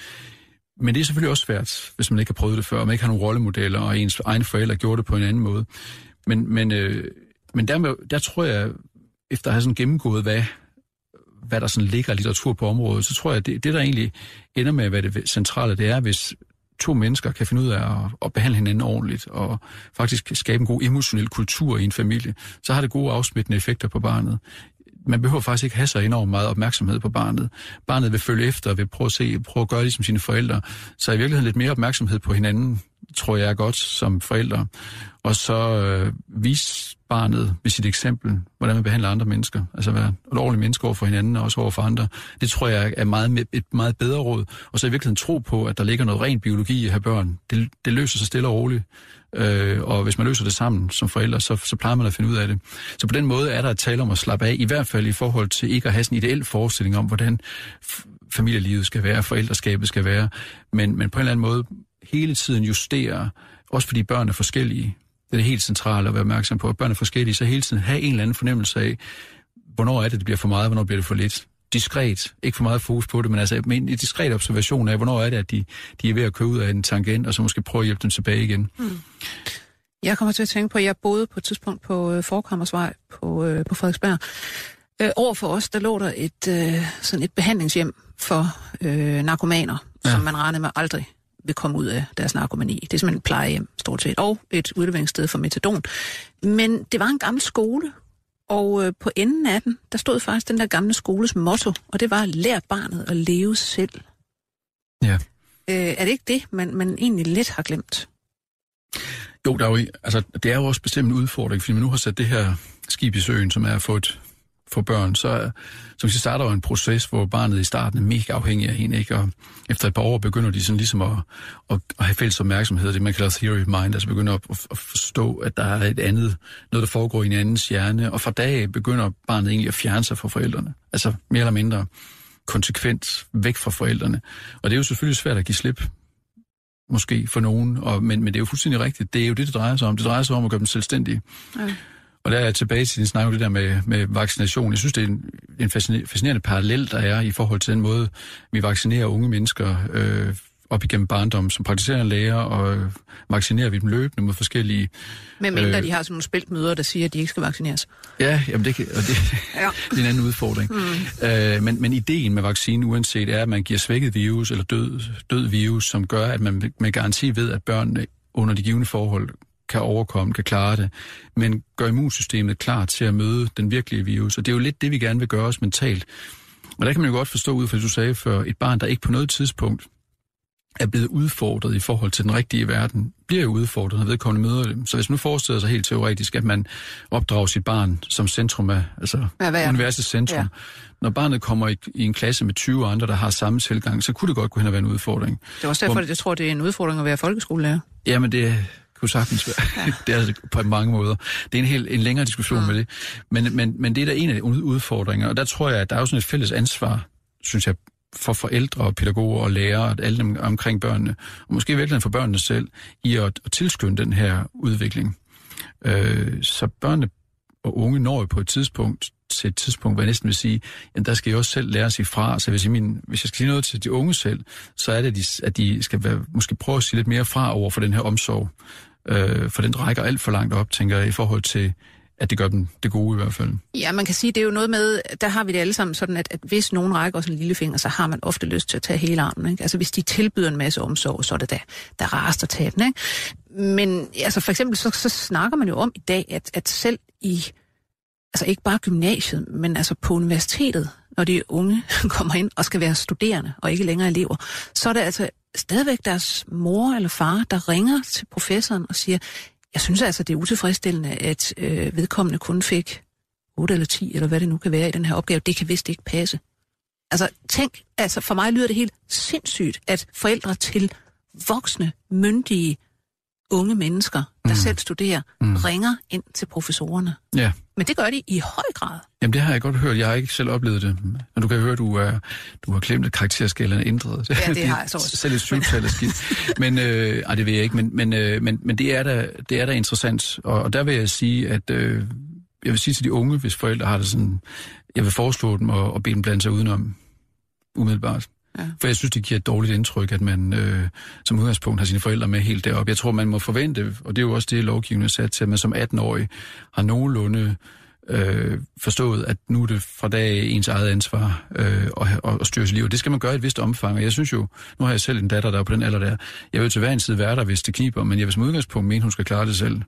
Men det er selvfølgelig også svært, hvis man ikke har prøvet det før, og man ikke har nogle rollemodeller, og ens egne forældre gjorde det på en anden måde. Men, men, øh, men der, der tror jeg, efter at have sådan gennemgået, hvad, hvad der sådan ligger litteratur på området, så tror jeg, at det, det der egentlig ender med hvad det centrale, det er, hvis to mennesker kan finde ud af at, at behandle hinanden ordentligt, og faktisk skabe en god emotionel kultur i en familie, så har det gode afsmittende effekter på barnet. Man behøver faktisk ikke have så enormt meget opmærksomhed på barnet. Barnet vil følge efter, vil prøve at se, prøve at gøre ligesom sine forældre. Så i virkeligheden lidt mere opmærksomhed på hinanden, tror jeg er godt som forældre. Og så øh, vise barnet med sit eksempel, hvordan man behandler andre mennesker. Altså være et ordentligt menneske over for hinanden og også over for andre. Det tror jeg er meget, et meget bedre råd. Og så i virkeligheden tro på, at der ligger noget ren biologi i at have børn. Det, det løser sig stille og roligt. Øh, og hvis man løser det sammen som forældre, så, så plejer man at finde ud af det. Så på den måde er der at tale om at slappe af, i hvert fald i forhold til ikke at have sådan en ideel forestilling om, hvordan familielivet skal være, forældreskabet skal være, men, men på en eller anden måde hele tiden justere, også fordi børn er forskellige. Det er helt centrale at være opmærksom på, at børn er forskellige, så hele tiden have en eller anden fornemmelse af, hvornår er det, det bliver for meget, hvornår bliver det for lidt. Diskret, ikke for meget fokus på det, men altså en diskret observation af, hvornår er det, at de, de er ved at køre ud af en tangent, og så måske prøve at hjælpe dem tilbage igen. Mm. Jeg kommer til at tænke på, at jeg boede på et tidspunkt på øh, Forkammersvej på, øh, på Frederiksberg. Øh, over for os, der lå der et, øh, sådan et behandlingshjem for øh, narkomaner, ja. som man regnede med aldrig vil komme ud af deres narkomani. Det er simpelthen et plejehjem, stort set, og et udleveringssted for metadon. Men det var en gammel skole, og øh, på enden af den, der stod faktisk den der gamle skoles motto, og det var, lær barnet at leve selv. Ja. Øh, er det ikke det, man, man egentlig lidt har glemt? Jo, der er jo, altså, det er jo også bestemt en udfordring, fordi man nu har sat det her skib i søen, som er at få et for børn, så, som så starter jo en proces, hvor barnet i starten er mega afhængig af en, ikke? og efter et par år begynder de sådan ligesom at, at, at have fælles opmærksomhed, det man kalder theory of mind, altså begynder at, at forstå, at der er et andet, noget der foregår i en andens hjerne, og fra dag af begynder barnet egentlig at fjerne sig fra forældrene, altså mere eller mindre konsekvent væk fra forældrene. Og det er jo selvfølgelig svært at give slip, måske for nogen, og, men, men det er jo fuldstændig rigtigt. Det er jo det, det drejer sig om. Det drejer sig om at gøre dem selvstændige. Ja. Og der er jeg tilbage til din snak om det der med, med vaccination. Jeg synes, det er en, en fascinerende parallel, der er i forhold til den måde, vi vaccinerer unge mennesker øh, op igennem barndom som praktiserende læger, og vaccinerer vi dem løbende mod forskellige... Men mindre øh, de har sådan nogle spiltmøder, der siger, at de ikke skal vaccineres. Ja, jamen det, kan, og det, ja. det er en anden udfordring. Mm. Øh, men, men ideen med vaccinen uanset er, at man giver svækket virus eller død, død virus, som gør, at man med garanti ved, at børnene under de givende forhold kan overkomme, kan klare det, men gør immunsystemet klar til at møde den virkelige virus. Og det er jo lidt det, vi gerne vil gøre os mentalt. Og der kan man jo godt forstå ud fra det, du sagde før, et barn, der ikke på noget tidspunkt er blevet udfordret i forhold til den rigtige verden, bliver jo udfordret, når vedkommende møder dem. Så hvis man forestiller sig helt teoretisk, at man opdrager sit barn som centrum af, altså ja, universets centrum, ja. når barnet kommer i, i en klasse med 20 andre, der har samme tilgang, så kunne det godt gå hen og være en udfordring. Det er også derfor, Hvor, jeg tror, det er en udfordring at være folkeskolelærer. Jamen det kunne sagtens være. Ja. det er altså på mange måder. Det er en, helt, en længere diskussion ja. med det. Men, men, men det er da en af udfordringer, og der tror jeg, at der er jo sådan et fælles ansvar, synes jeg, for forældre og pædagoger og lærere og alle dem omkring børnene, og måske virkelig for børnene selv, i at, at tilskynde den her udvikling. Øh, så børnene og unge når på et tidspunkt til et tidspunkt, hvor jeg næsten vil sige, at der skal jeg også selv lære at sige fra. Så hvis jeg, min, hvis jeg skal sige noget til de unge selv, så er det, at de, at de skal være, måske prøve at sige lidt mere fra over for den her omsorg. Øh, for den rækker alt for langt op, tænker jeg, i forhold til at det gør dem det gode i hvert fald. Ja, man kan sige, det er jo noget med, der har vi det alle sammen sådan, at, at hvis nogen rækker os en lille finger, så har man ofte lyst til at tage hele armen. Ikke? Altså hvis de tilbyder en masse omsorg, så er det da, der er rarest at tage den. Ikke? Men altså for eksempel, så, så snakker man jo om i dag, at, at selv i, altså ikke bare gymnasiet, men altså på universitetet, når de unge kommer ind og skal være studerende og ikke længere elever, så er det altså stadigvæk deres mor eller far, der ringer til professoren og siger, jeg synes altså, det er utilfredsstillende, at øh, vedkommende kun fik 8 eller 10, eller hvad det nu kan være i den her opgave. Det kan vist ikke passe. Altså, tænk, altså for mig lyder det helt sindssygt, at forældre til voksne, myndige, unge mennesker, der mm. selv studerer, mm. ringer ind til professorerne. Ja. Men det gør de i høj grad. Jamen det har jeg godt hørt. Jeg har ikke selv oplevet det. Men du kan høre, du, er, du har glemt, at karakterskalaen er ændret. Ja, det har jeg så også. selv et syvtal er skidt. men, øh, ej, det ved jeg ikke. Men, men, øh, men, men det, er da, det er da interessant. Og, og der vil jeg sige, at øh, jeg vil sige til de unge, hvis forældre har det sådan, jeg vil foreslå dem at, at bede dem blande sig udenom umiddelbart. Ja. For jeg synes, det giver et dårligt indtryk, at man øh, som udgangspunkt har sine forældre med helt deroppe. Jeg tror, man må forvente, og det er jo også det, lovgivningen er sat til, at man som 18-årig har nogenlunde øh, forstået, at nu er det fra dag ens eget ansvar øh, at, at styre sit liv. Og det skal man gøre i et vist omfang. Og jeg synes jo, nu har jeg selv en datter, der er på den alder der. Jeg vil til hver en tid være der, hvis det kniber, men jeg vil som udgangspunkt mene, hun skal klare det selv.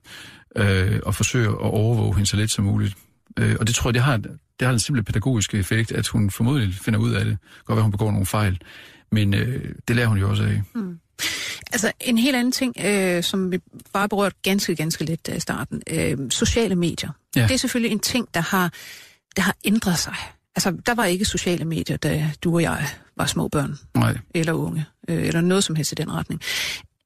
Øh, og forsøge at overvåge hende så lidt som muligt. Øh, og det tror jeg, det har, det har en simpel pædagogisk effekt, at hun formodentlig finder ud af det. Godt være, hun begår nogle fejl. Men øh, det lærer hun jo også af. Mm. Altså en helt anden ting, øh, som vi bare berørt ganske, ganske lidt i starten. Øh, sociale medier. Ja. Det er selvfølgelig en ting, der har, der har ændret sig. Altså, der var ikke sociale medier, da du og jeg var små børn. Nej. Eller unge. Øh, eller noget som helst i den retning.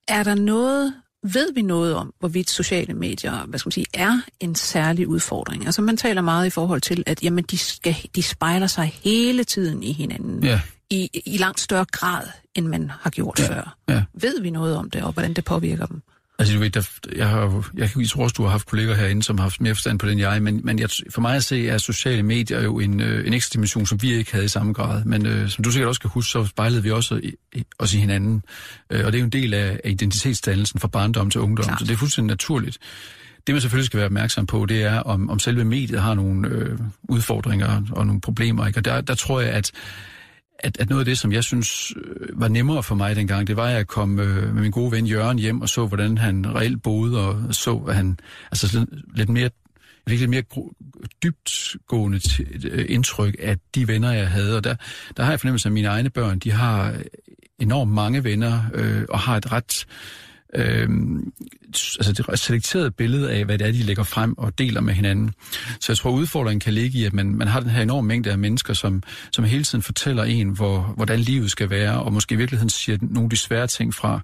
Er der noget, ved vi noget om, hvorvidt sociale medier, hvad skal man sige, er en særlig udfordring? Altså, man taler meget i forhold til, at jamen, de, skal, de spejler sig hele tiden i hinanden. Ja i, i langt større grad, end man har gjort ja, før. Ja. Ved vi noget om det, og hvordan det påvirker dem? Altså, du ved, der, jeg, har, jeg, jeg tror også, du har haft kolleger herinde, som har haft mere forstand på den jeg, men, men jeg, for mig at se, er sociale medier jo en, øh, en ekstra dimension, som vi ikke havde i samme grad. Men øh, som du sikkert også kan huske, så spejlede vi også i, også i hinanden. Øh, og det er jo en del af, af identitetsdannelsen fra barndom til ungdom, Klart. så det er fuldstændig naturligt. Det man selvfølgelig skal være opmærksom på, det er, om, om selve mediet har nogle øh, udfordringer og nogle problemer. Ikke? Og der, der tror jeg, at at, at noget af det, som jeg synes øh, var nemmere for mig dengang, det var, at jeg kom øh, med min gode ven Jørgen hjem og så, hvordan han reelt boede, og så, at han altså lidt mere virkelig lidt mere dybtgående øh, indtryk af de venner, jeg havde. Og der, der har jeg fornemmelse af, at mine egne børn, de har enormt mange venner, øh, og har et ret øh, øh, altså det selekteret billede af, hvad det er, de lægger frem og deler med hinanden. Så jeg tror, udfordringen kan ligge i, at man, man har den her enorme mængde af mennesker, som, som hele tiden fortæller en, hvor, hvordan livet skal være, og måske i virkeligheden siger nogle af de svære ting fra.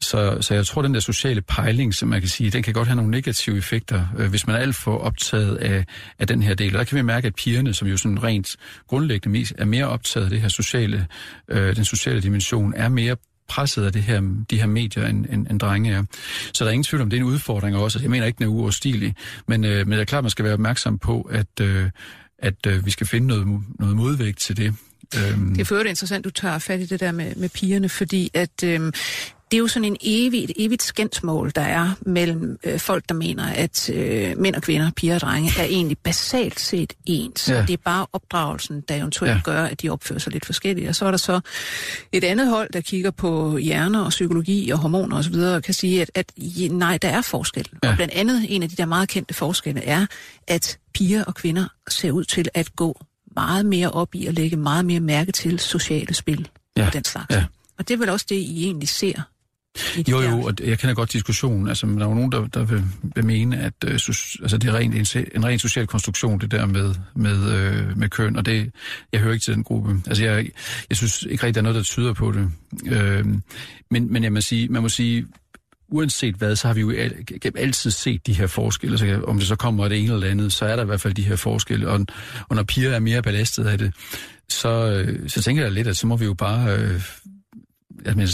Så, så jeg tror, den der sociale pejling, som man kan sige, den kan godt have nogle negative effekter, øh, hvis man er alt for optaget af, af den her del. Og der kan vi mærke, at pigerne, som jo sådan rent grundlæggende er mere optaget af det her sociale, øh, den sociale dimension, er mere presset af det her, de her medier, end, end, end drenge er. Så der er ingen tvivl om, det er en udfordring også. Jeg mener ikke, den er uoverstigelig, men, øh, men det er klart, man skal være opmærksom på, at, øh, at øh, vi skal finde noget, noget modvægt til det. Øhm. Det er for interessant, du tager fat i det der med, med pigerne, fordi at øh, det er jo sådan en evig, et evigt skændsmål, der er mellem øh, folk, der mener, at øh, mænd og kvinder, piger og drenge, er egentlig basalt set ens. Ja. Og det er bare opdragelsen, der eventuelt ja. gør, at de opfører sig lidt forskelligt. Og så er der så et andet hold, der kigger på hjerner og psykologi og hormoner osv., og kan sige, at, at nej, der er forskel. Ja. Og blandt andet en af de der meget kendte forskelle er, at piger og kvinder ser ud til at gå meget mere op i at lægge meget mere mærke til sociale spil ja. og den slags. Ja. Og det er vel også det, I egentlig ser jo, jo, og jeg kender godt diskussionen. Altså, der er jo nogen, der, der vil, vil mene, at øh, altså, det er rent, en, en ren social konstruktion, det der med, med, øh, med køn, og det, jeg hører ikke til den gruppe. Altså, jeg, jeg synes ikke rigtig, der er noget, der tyder på det. Øh, men, men jeg må sige, man må sige, uanset hvad, så har vi jo altid set de her forskelle. Så om det så kommer det ene eller andet, så er der i hvert fald de her forskelle. Og, og når piger er mere belastet af det, så, øh, så tænker jeg lidt, at så må vi jo bare øh, man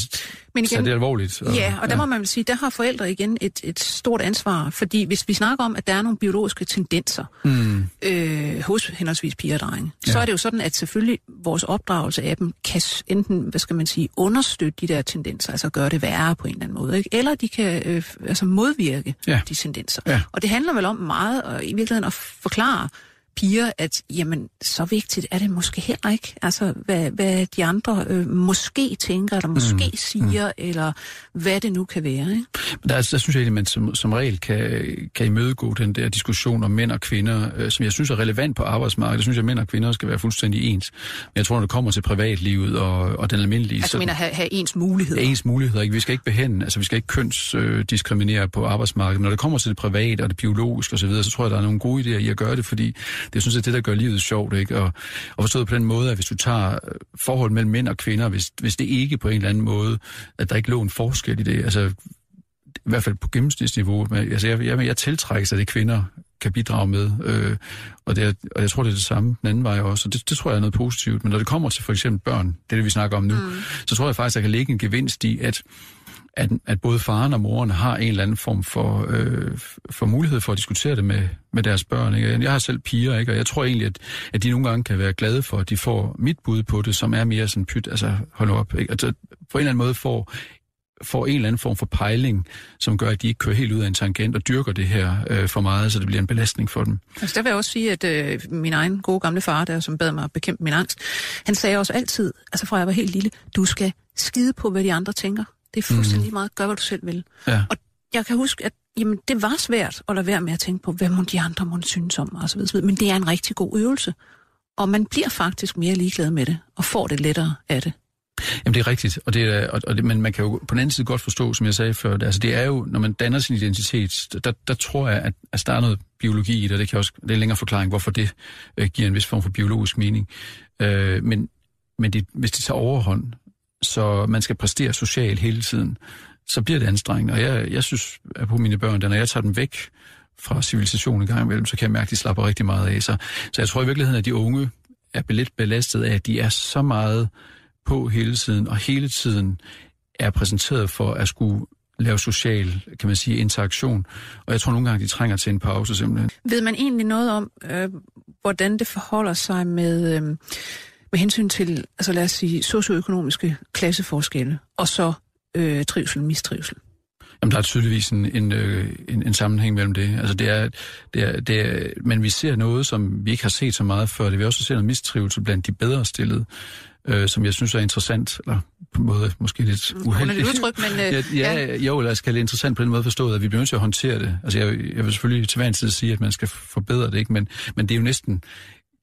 Men igen, det er alvorligt. Og, ja, og der ja. må man vel sige, der har forældre igen et, et stort ansvar, fordi hvis vi snakker om, at der er nogle biologiske tendenser mm. øh, hos henholdsvis piger og drenge, ja. så er det jo sådan, at selvfølgelig vores opdragelse af dem kan enten, hvad skal man sige, understøtte de der tendenser, altså gøre det værre på en eller anden måde, ikke? eller de kan øh, altså modvirke ja. de tendenser. Ja. Og det handler vel om meget, og i virkeligheden at forklare, piger, at jamen, så vigtigt er det måske heller ikke. Altså, hvad, hvad de andre øh, måske tænker, eller måske mm. siger, mm. eller hvad det nu kan være. Ikke? Men der, der synes jeg at man som, som regel kan, kan imødegå den der diskussion om mænd og kvinder, øh, som jeg synes er relevant på arbejdsmarkedet. Det synes jeg, at mænd og kvinder skal være fuldstændig ens. Men jeg tror, når det kommer til privatlivet og, og den almindelige... Altså, så, mener have, have ens muligheder? Ja, ens muligheder. Ikke? Vi skal ikke behænde, altså vi skal ikke kønsdiskriminere øh, på arbejdsmarkedet. Men når det kommer til det private og det biologiske osv., så, så tror jeg, der er nogle gode idéer i at gøre det, fordi det synes jeg, det der gør livet sjovt, ikke? Og, og forstået på den måde, at hvis du tager øh, forhold mellem mænd og kvinder, hvis, hvis det ikke på en eller anden måde, at der ikke lå en forskel i det, altså i hvert fald på gennemsnitsniveau, men altså jeg, jeg, jeg tiltrækker sig, at det kvinder kan bidrage med, øh, og, det er, og jeg tror, det er det samme den anden vej også, og det, det tror jeg er noget positivt. Men når det kommer til for eksempel børn, det er det, vi snakker om nu, mm. så tror jeg faktisk, der kan ligge en gevinst i, at at, at både faren og moren har en eller anden form for, øh, for mulighed for at diskutere det med, med deres børn. Ikke? Jeg har selv piger, ikke? og jeg tror egentlig, at, at de nogle gange kan være glade for, at de får mit bud på det, som er mere sådan pyt, altså hold op. Ikke? Altså, på en eller anden måde får får en eller anden form for pejling, som gør, at de ikke kører helt ud af en tangent og dyrker det her øh, for meget, så det bliver en belastning for dem. Altså der vil jeg også sige, at øh, min egen gode gamle far, der som bad mig at bekæmpe min angst, han sagde også altid, altså fra jeg var helt lille, du skal skide på, hvad de andre tænker. Det er fuldstændig mm. meget. Gør, hvad du selv vil. Ja. Og jeg kan huske, at jamen, det var svært at lade være med at tænke på, hvad må de andre må synes om, og så videre, men det er en rigtig god øvelse. Og man bliver faktisk mere ligeglad med det, og får det lettere af det. Jamen det er rigtigt, og det er, og, og det, men man kan jo på den anden side godt forstå, som jeg sagde før, det, altså det er jo, når man danner sin identitet, der, der tror jeg, at altså, der er noget biologi i det, og det kan også, det er en længere forklaring, hvorfor det øh, giver en vis form for biologisk mening. Øh, men men det, hvis det tager overhånd, så man skal præstere socialt hele tiden, så bliver det anstrengende. Og jeg, jeg synes, at på mine børn, når jeg tager dem væk fra civilisationen en gang imellem, så kan jeg mærke, at de slapper rigtig meget af sig. Så jeg tror i virkeligheden, at de unge er lidt belastet af, at de er så meget på hele tiden, og hele tiden er præsenteret for at skulle lave social, kan man sige, interaktion. Og jeg tror nogle gange, de trænger til en pause simpelthen. Ved man egentlig noget om, øh, hvordan det forholder sig med... Øh med hensyn til, altså lad os sige, socioøkonomiske klasseforskelle, og så øh, trivsel mistrivsel? Jamen, der er tydeligvis en, en, øh, en, en sammenhæng mellem det. Altså, det er, det er, det er, men vi ser noget, som vi ikke har set så meget før. Det vi også ser noget mistrivsel blandt de bedre stillede, øh, som jeg synes er interessant, eller på en måde måske lidt uheldigt. udtryk, men... Øh, ja, ja, jo, lad os kalde det interessant på den måde forstået, at vi bliver nødt til at håndtere det. Altså, jeg, jeg vil selvfølgelig til hver en tid sige, at man skal forbedre det, ikke? Men, men det er jo næsten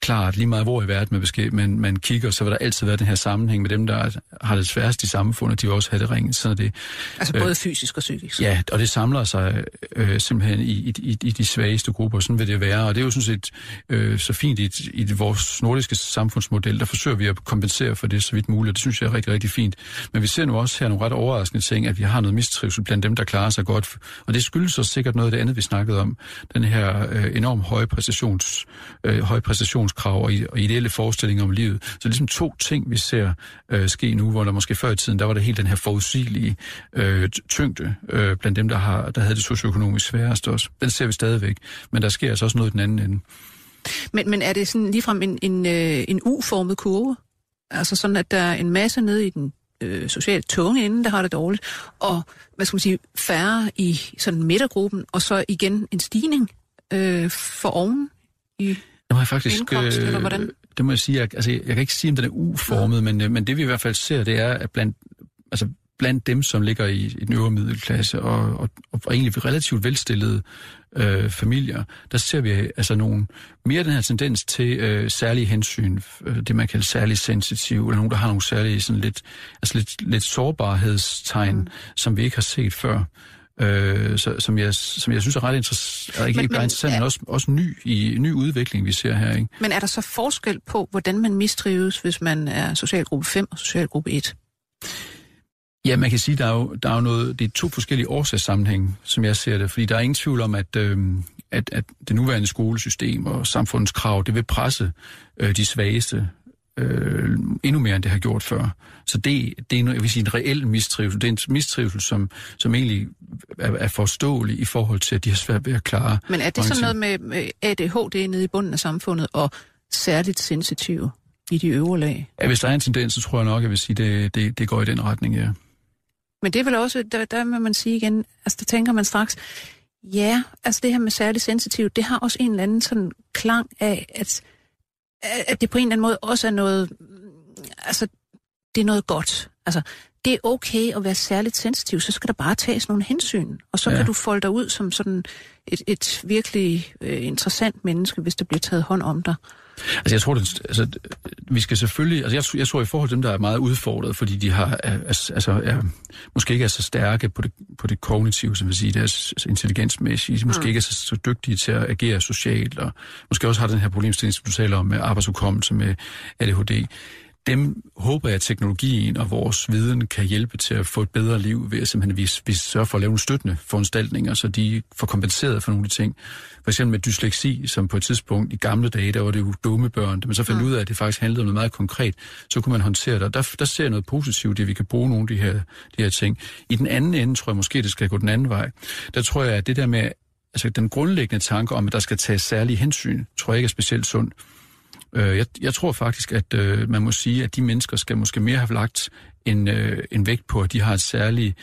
klart, lige meget hvor i verden man, beske, man, man kigger, så vil der altid være den her sammenhæng med dem, der har det sværest i samfundet, at de også har det ringet. Sådan det. Altså både øh, fysisk og psykisk? Ja, og det samler sig øh, simpelthen i, i, i, i de svageste grupper, sådan vil det være. Og det er jo sådan set øh, så fint i, i vores nordiske samfundsmodel, der forsøger vi at kompensere for det så vidt muligt, det synes jeg er rigtig, rigtig fint. Men vi ser nu også her nogle ret overraskende ting, at vi har noget mistrivsel blandt dem, der klarer sig godt. Og det skyldes så sikkert noget af det andet, vi snakkede om. Den her øh, enormt høje præstations, øh, høje præstations præstationskrav og, ideelle forestillinger om livet. Så det er ligesom to ting, vi ser øh, ske nu, hvor der måske før i tiden, der var det helt den her forudsigelige øh, tyngde øh, blandt dem, der, har, der havde det socioøkonomisk sværest også. Den ser vi stadigvæk, men der sker altså også noget i den anden ende. Men, men er det sådan ligefrem en, en, øh, en U-formet kurve? Altså sådan, at der er en masse nede i den øh, socialt tunge ende, der har det dårligt, og hvad skal man sige, færre i sådan midtergruppen, og så igen en stigning øh, for oven i det må jeg faktisk... Indkomst, øh, eller hvordan? Det må jeg sige. Jeg, altså, jeg kan ikke sige, om den er uformet, ja. men, øh, men det vi i hvert fald ser, det er, at blandt, altså, blandt dem, som ligger i, i den øvre middelklasse og, og, og egentlig relativt velstillede øh, familier, der ser vi altså nogle, mere den her tendens til øh, særlige hensyn, øh, det man kalder særlig sensitiv, eller nogen, der har nogle særlige sådan lidt, altså lidt, lidt sårbarhedstegn, mm. som vi ikke har set før øh, så, som, jeg, som jeg synes er ret interessant, ikke, men, ikke bare interessant, men også, også ny, i, ny udvikling, vi ser her. Ikke? Men er der så forskel på, hvordan man mistrives, hvis man er socialgruppe 5 og socialgruppe 1? Ja, man kan sige, der er jo, der er jo noget, det er to forskellige årsagssammenhæng, som jeg ser det, fordi der er ingen tvivl om, at, øh, at, at det nuværende skolesystem og samfundets krav, det vil presse øh, de svageste øh, endnu mere, end det har gjort før. Så det, det er jeg vil sige, en reel mistrivsel. Det er en mistrivsel, som, som egentlig er, er forståelig i forhold til, at de har svært ved at klare... Men er det sådan noget med, med ADHD nede i bunden af samfundet, og særligt sensitive i de øvre lag? Ja, hvis der er en tendens, så tror jeg nok, at jeg vil sige, det, det, det går i den retning, ja. Men det er vel også, der, der må man sige igen, altså der tænker man straks, ja, altså det her med særligt sensitivt, det har også en eller anden sådan klang af, at, at det på en eller anden måde også er noget, altså det er noget godt. Altså det er okay at være særligt sensitiv, så skal der bare tages nogle hensyn, og så ja. kan du folde dig ud som sådan et, et virkelig øh, interessant menneske, hvis der bliver taget hånd om dig. Altså jeg tror, det, altså, vi skal selvfølgelig, altså jeg, jeg tror i forhold til dem, der er meget udfordret, fordi de har, altså, er, måske ikke er så stærke på det, på det kognitive, som vil sige, deres intelligensmæssige, måske mm. ikke er så, så dygtige til at agere socialt, og måske også har den her problemstilling, som du taler om med arbejdsudkommelse med ADHD dem håber jeg, at teknologien og vores viden kan hjælpe til at få et bedre liv ved at simpelthen vi, vi sørger for at lave nogle støttende foranstaltninger, så de får kompenseret for nogle af de ting. For eksempel med dysleksi, som på et tidspunkt i gamle dage, der var det jo dumme børn, men så fandt mm. ud af, at det faktisk handlede om noget meget konkret, så kunne man håndtere det. Der, der ser jeg noget positivt, at vi kan bruge nogle af de her, de her ting. I den anden ende tror jeg måske, det skal gå den anden vej. Der tror jeg, at det der med, altså den grundlæggende tanke om, at der skal tages særlige hensyn, tror jeg ikke er specielt sundt. Øh, jeg, jeg tror faktisk, at øh, man må sige, at de mennesker skal måske mere have lagt en, øh, en vægt på, at de har et særlig,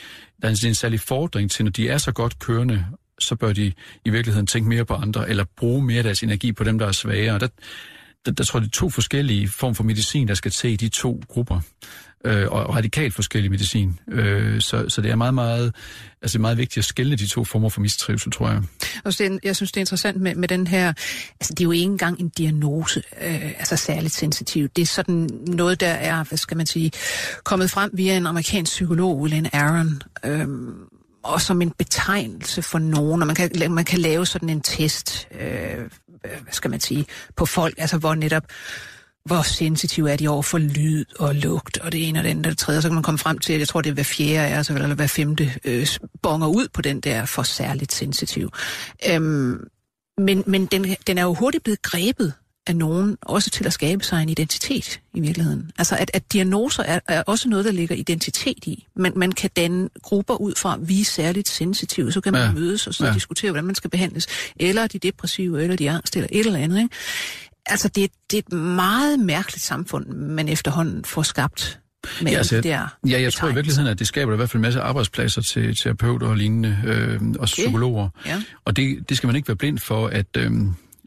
der er en særlig fordring til, når de er så godt kørende, så bør de i virkeligheden tænke mere på andre, eller bruge mere af deres energi på dem, der er svagere. Der, der, der tror jeg, det er to forskellige form for medicin, der skal til i de to grupper øh, og radikalt forskellig medicin. Øh, så, så det er meget, meget, altså meget vigtigt at skille de to former for mistrivsel, tror jeg. Og så, jeg synes, det er interessant med, med den her, altså det er jo ikke engang en diagnose, øh, altså særligt sensitiv. Det er sådan noget, der er, hvad skal man sige, kommet frem via en amerikansk psykolog, Lynn Aaron, øh, og som en betegnelse for nogen, og man kan, man kan lave sådan en test, øh, hvad skal man sige, på folk, altså hvor netop hvor sensitive er de over for lyd og lugt, og det ene og det andet og det tredje, så kan man komme frem til, at jeg tror, det er hver fjerde er, altså, eller hver femte øh, bonger ud på den der for særligt sensitiv. Øhm, men men den, den er jo hurtigt blevet grebet af nogen, også til at skabe sig en identitet i virkeligheden. Altså at, at diagnoser er, er også noget, der ligger identitet i. Men man kan danne grupper ud fra, vi er særligt sensitive, så kan man ja. mødes og så ja. diskutere, hvordan man skal behandles. Eller de depressive, eller de angst, eller et eller andet. Ikke? Altså, det, det er et meget mærkeligt samfund, man efterhånden får skabt med ja, altså, der Ja, jeg tror i virkeligheden, at det skaber i hvert fald en masse arbejdspladser til terapeuter og lignende, øh, og okay. psykologer. Ja. Og det, det skal man ikke være blind for, at... Øh,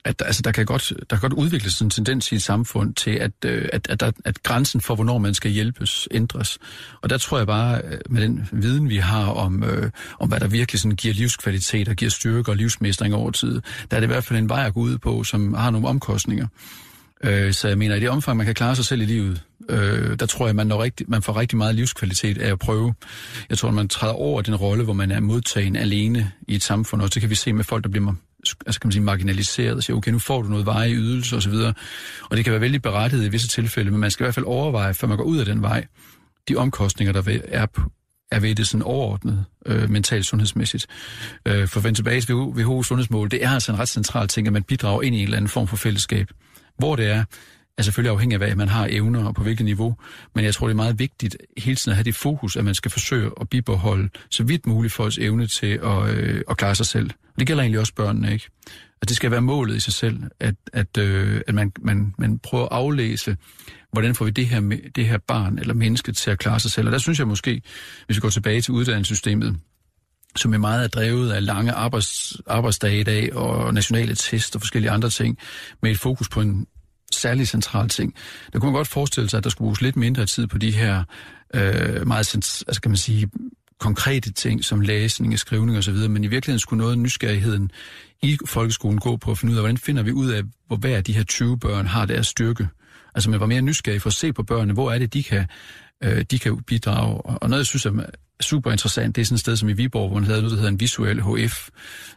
at altså, der, kan godt, der kan godt udvikles en tendens i et samfund til, at, øh, at, at, at, at grænsen for, hvornår man skal hjælpes, ændres. Og der tror jeg bare, øh, med den viden, vi har om, øh, om hvad der virkelig sådan giver livskvalitet og giver styrke og livsmestring over tid, der er det i hvert fald en vej at gå ud på, som har nogle omkostninger. Øh, så jeg mener, i det omfang, man kan klare sig selv i livet, øh, der tror jeg, man, når rigtig, man får rigtig meget livskvalitet af at prøve. Jeg tror, at man træder over den rolle, hvor man er modtagen alene i et samfund, og så kan vi se med folk, der bliver altså kan man sige, marginaliseret og siger, okay, nu får du noget veje ydelse osv. Og, og det kan være vældig berettiget i visse tilfælde, men man skal i hvert fald overveje, før man går ud af den vej, de omkostninger, der er, er ved det sådan overordnet øh, mentalt sundhedsmæssigt. Øh, for at vende tilbage til WHO sundhedsmål, det er altså en ret central ting, at man bidrager ind i en eller anden form for fællesskab. Hvor det er, er selvfølgelig afhængig af, hvad man har evner og på hvilket niveau. Men jeg tror, det er meget vigtigt hele tiden at have det fokus, at man skal forsøge at bibeholde så vidt muligt folks evne til at, øh, at klare sig selv. Og det gælder egentlig også børnene, ikke? At det skal være målet i sig selv, at, at, øh, at man, man, man prøver at aflæse, hvordan får vi det her, det her barn eller menneske til at klare sig selv. Og der synes jeg måske, hvis vi går tilbage til uddannelsessystemet, som er meget er drevet af lange arbejds, arbejdsdage i dag, og nationale test og forskellige andre ting, med et fokus på en særlig central ting. Der kunne man godt forestille sig, at der skulle bruges lidt mindre tid på de her øh, meget, altså kan man sige, konkrete ting som læsning, skrivning osv., men i virkeligheden skulle noget af nysgerrigheden i folkeskolen gå på at finde ud af, hvordan finder vi ud af, hvor hver af de her 20 børn har deres styrke. Altså man var mere nysgerrig for at se på børnene, hvor er det, de kan, øh, de kan bidrage. Og noget, jeg synes er super interessant, det er sådan et sted som i Viborg, hvor man havde noget, der hedder en visuel HF,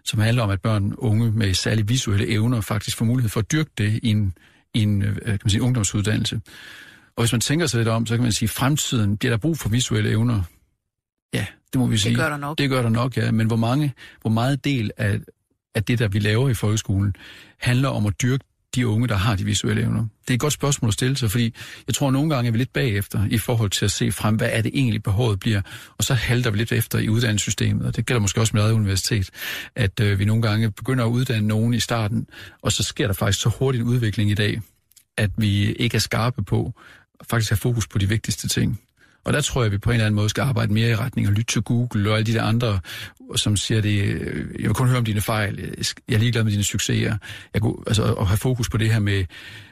som handler om, at børn unge med særlige visuelle evner faktisk får mulighed for at dyrke det i en en øh, kan man sige, ungdomsuddannelse. Og hvis man tænker sig lidt om, så kan man sige, at fremtiden bliver der brug for visuelle evner. Ja, det må vi sige. Det gør der nok. Det gør der nok, ja. Men hvor, mange, hvor meget del af, af det, der vi laver i folkeskolen, handler om at dyrke de unge, der har de visuelle evner? Det er et godt spørgsmål at stille sig, fordi jeg tror, at nogle gange er vi lidt bagefter i forhold til at se frem, hvad er det egentlig behovet bliver, og så halter vi lidt efter i uddannelsessystemet, og det gælder måske også med eget universitet, at øh, vi nogle gange begynder at uddanne nogen i starten, og så sker der faktisk så hurtig en udvikling i dag, at vi ikke er skarpe på faktisk have fokus på de vigtigste ting. Og der tror jeg, at vi på en eller anden måde skal arbejde mere i retning og lytte til Google og alle de der andre, som siger det, øh, jeg vil kun høre om dine fejl, jeg er ligeglad med dine succeser. Jeg kunne, altså, at have fokus på det her med,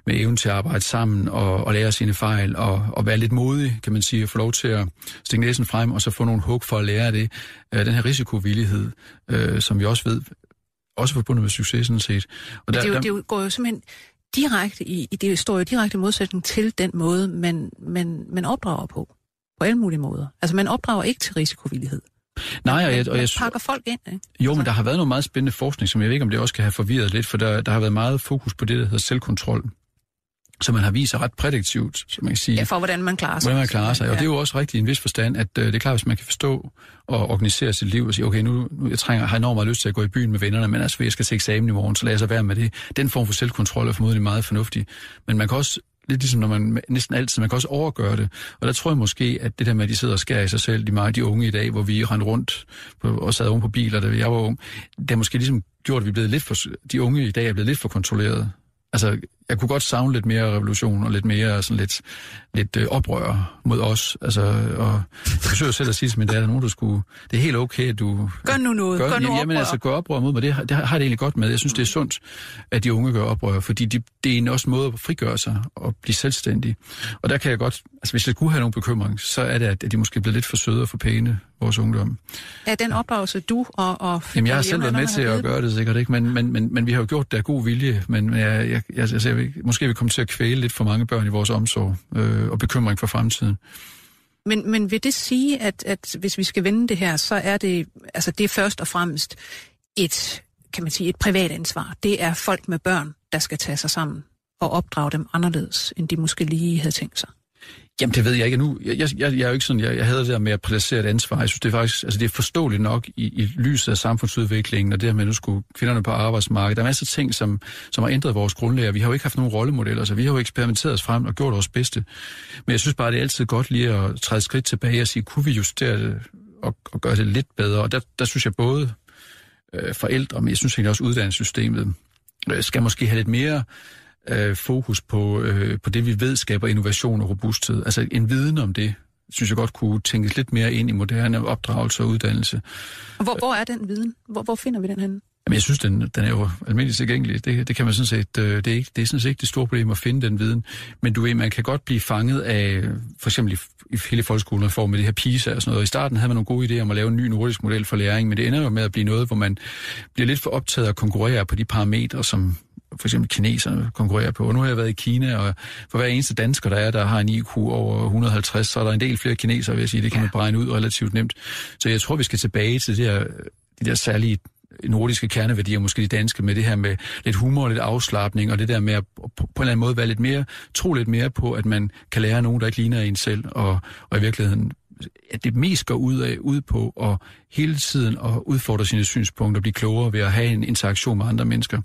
med evnen til at arbejde sammen og, og lære sine fejl og, og være lidt modig, kan man sige, og få lov til at stikke næsen frem og så få nogle hug for at lære det. Øh, den her risikovillighed, øh, som vi også ved, også forbundet med succesen set. Og der, det, jo, det går jo simpelthen direkte i, det står jo direkte i modsætning til den måde, man, man, man opdrager på på alle mulige måder. Altså, man opdrager ikke til risikovillighed. Nej, og jeg, og jeg, pakker folk ind, ikke? Jo, men der har været noget meget spændende forskning, som jeg ved ikke, om det også kan have forvirret lidt, for der, der har været meget fokus på det, der hedder selvkontrol som man har vist sig ret prædiktivt, som man kan sige. Ja, for hvordan man klarer sig. Hvordan man klarer sig. Og det er jo også rigtigt i en vis forstand, at øh, det er klart, hvis man kan forstå og organisere sit liv og sige, okay, nu, nu jeg trænger, har enormt meget lyst til at gå i byen med vennerne, men altså, jeg skal til eksamen i morgen, så lad jeg så være med det. Den form for selvkontrol er formodentlig meget fornuftig. Men man kan også lidt ligesom når man næsten altid, man kan også overgøre det. Og der tror jeg måske, at det der med, at de sidder og skærer i sig selv, de meget de unge i dag, hvor vi rendte rundt på, og sad oven på biler, da jeg var ung, det har måske ligesom gjort, at vi blev blevet lidt for, de unge i dag er blevet lidt for kontrolleret. Altså, jeg kunne godt savne lidt mere revolution og lidt mere sådan lidt, lidt øh, oprør mod os. Altså, og jeg forsøger selv at sige til min datter, nu du skulle, det er helt okay, at du... Gør nu noget, gør, gør nu jamen, altså, gør oprør mod mig, det, det har det egentlig godt med. Jeg synes, det er sundt, at de unge gør oprør, fordi de, det er en også måde at frigøre sig og blive selvstændige. Og der kan jeg godt, altså hvis jeg kunne have nogen bekymring, så er det, at de måske bliver lidt for søde og for pæne, vores ungdom. Er den opdragelse, du og... og Jamen, jeg har selv været med til at gøre det sikkert, ikke? Men, men, men, men vi har jo gjort det af god vilje, men jeg, jeg, jeg, jeg, jeg, måske vi kommer til at kvæle lidt for mange børn i vores omsorg øh, og bekymring for fremtiden. Men, men vil det sige, at, at hvis vi skal vende det her, så er det, altså det er først og fremmest et, kan man sige, et privat ansvar. Det er folk med børn, der skal tage sig sammen og opdrage dem anderledes, end de måske lige havde tænkt sig. Jamen, det ved jeg ikke nu. Jeg, jeg, jeg, jeg er jo ikke sådan, jeg, jeg havde det der med at placere et ansvar. Jeg synes, det er faktisk, altså det er forståeligt nok i, i lyset af samfundsudviklingen, og det her med, at nu skulle kvinderne på arbejdsmarkedet. Der er masser af ting, som, som har ændret vores grundlag, vi har jo ikke haft nogen rollemodeller, så vi har jo eksperimenteret os frem og gjort vores bedste. Men jeg synes bare, det er altid godt lige at træde skridt tilbage og sige, kunne vi justere det og, og gøre det lidt bedre? Og der, der synes jeg både øh, forældre, men jeg synes egentlig også uddannelsessystemet, øh, skal måske have lidt mere øh, fokus på, øh, på det, vi ved skaber innovation og robusthed. Altså en viden om det, synes jeg godt kunne tænkes lidt mere ind i moderne opdragelse og uddannelse. Hvor, hvor er den viden? Hvor, hvor finder vi den henne? Jamen, jeg synes, den, den er jo almindeligt tilgængelig. Det, det kan man sådan set, øh, det er, ikke, det er sådan set ikke det store problem at finde den viden. Men du ved, man kan godt blive fanget af, for eksempel i, i hele folkeskolen, for med det her PISA og sådan noget. I starten havde man nogle gode idéer om at lave en ny nordisk model for læring, men det ender jo med at blive noget, hvor man bliver lidt for optaget at konkurrere på de parametre, som for eksempel kineserne konkurrerer på. Og nu har jeg været i Kina, og for hver eneste dansker, der er, der har en IQ over 150, så er der en del flere kinesere, vil jeg sige. Det kan man regne ud relativt nemt. Så jeg tror, vi skal tilbage til det her, de der særlige nordiske kerneværdier, måske de danske, med det her med lidt humor, lidt afslappning, og det der med at på, på en eller anden måde være lidt mere, tro lidt mere på, at man kan lære nogen, der ikke ligner en selv, og, og i virkeligheden at det mest går ud, af, ud på at hele tiden at udfordre sine synspunkter og blive klogere ved at have en interaktion med andre mennesker.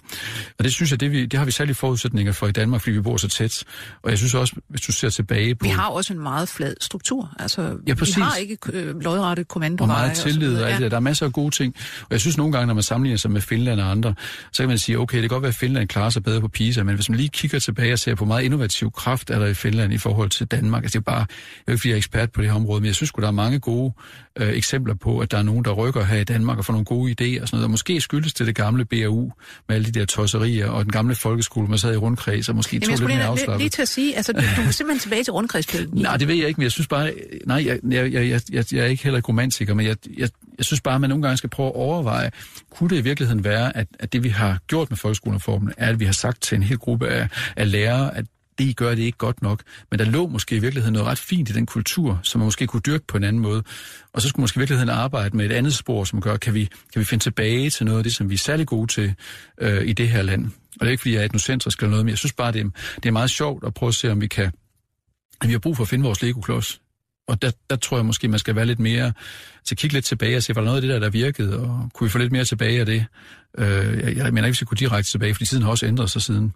Og det synes jeg, det, vi, det har vi særlige forudsætninger for i Danmark, fordi vi bor så tæt. Og jeg synes også, hvis du ser tilbage på... Vi har også en meget flad struktur. Altså, ja, præcis. Vi har ikke øh, lodrette kommandoveje. Og meget tillid og, og alt ja. det der. er masser af gode ting. Og jeg synes nogle gange, når man sammenligner sig med Finland og andre, så kan man sige, okay, det kan godt være, at Finland klarer sig bedre på PISA, men hvis man lige kigger tilbage og ser på meget innovativ kraft, er der i Finland i forhold til Danmark. Altså, det er bare, jeg er ikke, fordi jeg er ekspert på det her område, men jeg synes der er mange gode øh, eksempler på, at der er nogen, der rykker her i Danmark og får nogle gode idéer og sådan noget. Og måske skyldes det det gamle BAU med alle de der tosserier og den gamle folkeskole, man sad i rundkreds og måske Jamen, tog lidt mere afslappet. Lige til at sige, altså du, du er simpelthen tilbage til rundkredspælen. Nej, det ved jeg ikke, men jeg synes bare, nej, jeg, jeg, jeg, jeg, jeg er ikke heller romantiker, men jeg, jeg, jeg synes bare, at man nogle gange skal prøve at overveje, kunne det i virkeligheden være, at, at det vi har gjort med folkeskolereformen, er, at vi har sagt til en hel gruppe af, af lærere, at det I gør, det ikke godt nok. Men der lå måske i virkeligheden noget ret fint i den kultur, som man måske kunne dyrke på en anden måde. Og så skulle måske i virkeligheden arbejde med et andet spor, som gør, kan vi, kan vi finde tilbage til noget af det, som vi er særlig gode til øh, i det her land. Og det er ikke, fordi jeg er etnocentrisk eller noget, men jeg synes bare, det er, det er meget sjovt at prøve at se, om vi kan... At vi har brug for at finde vores Lego-klods og der, der tror jeg måske, man skal være lidt mere, altså kigge lidt tilbage og se, var der noget af det der, der virkede, og kunne vi få lidt mere tilbage af det? Øh, jeg, jeg mener ikke, vi skal gå direkte tilbage, fordi tiden har også ændret sig siden.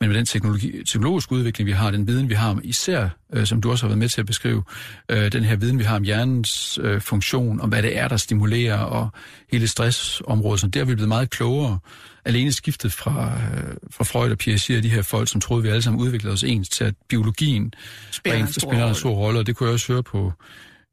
Men med den teknologi, teknologiske udvikling, vi har, den viden, vi har, især, øh, som du også har været med til at beskrive, øh, den her viden, vi har om hjernens øh, funktion, om hvad det er, der stimulerer, og hele stressområdet, så der er vi blevet meget klogere. Alene skiftet fra, øh, fra Freud og Piaget og de her folk, som troede, vi alle sammen udviklede os ens, til at biologien Spiller en en stor rolle, og det kunne jeg også høre på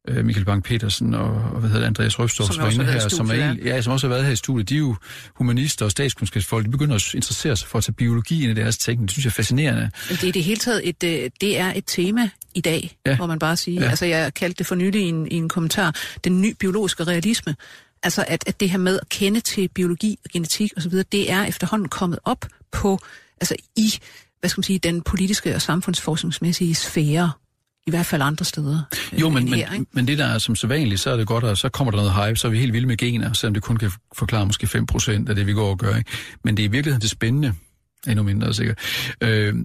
øh, Michael Bang-Petersen og, og hvad hedder det, Andreas Røfstorff, Som også her, som, er, ja, som også har været her i studiet. De er jo humanister og statskundskabsfolk. De begynder at interessere sig for at tage biologi ind i deres tænkning. Det synes jeg er fascinerende. Men det er i det hele taget et, øh, det er et tema i dag, Ja. må man bare sige. Ja. Ja. Altså, jeg kaldte det for nylig i en, i en kommentar, den ny biologiske realisme. Altså, at, at det her med at kende til biologi og genetik osv., det er efterhånden kommet op på, altså i, hvad skal man sige, den politiske og samfundsforskningsmæssige sfære. I hvert fald andre steder. øh, Jo, men, men, her, ikke? men det der er som så vanligt, så er det godt, at så kommer der noget hype, så er vi helt vilde med gener, selvom det kun kan forklare måske 5% af det, vi går og gør. Ikke? Men det er i virkeligheden det spændende, endnu mindre sikkert. Øh,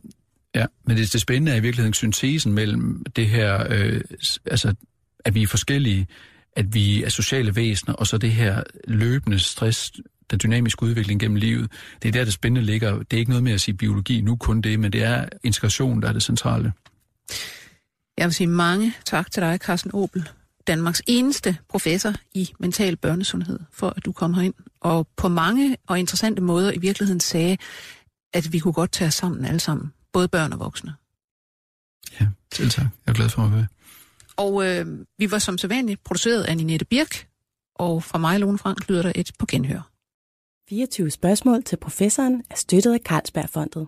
ja, men det, det spændende er i virkeligheden syntesen mellem det her, øh, altså at vi er forskellige, at vi er sociale væsener, og så det her løbende stress, den dynamiske udvikling gennem livet. Det er der, det spændende ligger. Det er ikke noget med at sige biologi, nu kun det, men det er integration, der er det centrale. Jeg vil sige mange tak til dig, Carsten Opel, Danmarks eneste professor i mental børnesundhed, for at du kom herind, og på mange og interessante måder i virkeligheden sagde, at vi kunne godt tage os sammen alle sammen, både børn og voksne. Ja, selv tak. Jeg er glad for at være. Og øh, vi var som sædvanligt produceret af Ninette Birk, og fra mig, Lone Frank, lyder der et på genhør. 24 spørgsmål til professoren er støttet af Carlsbergfondet.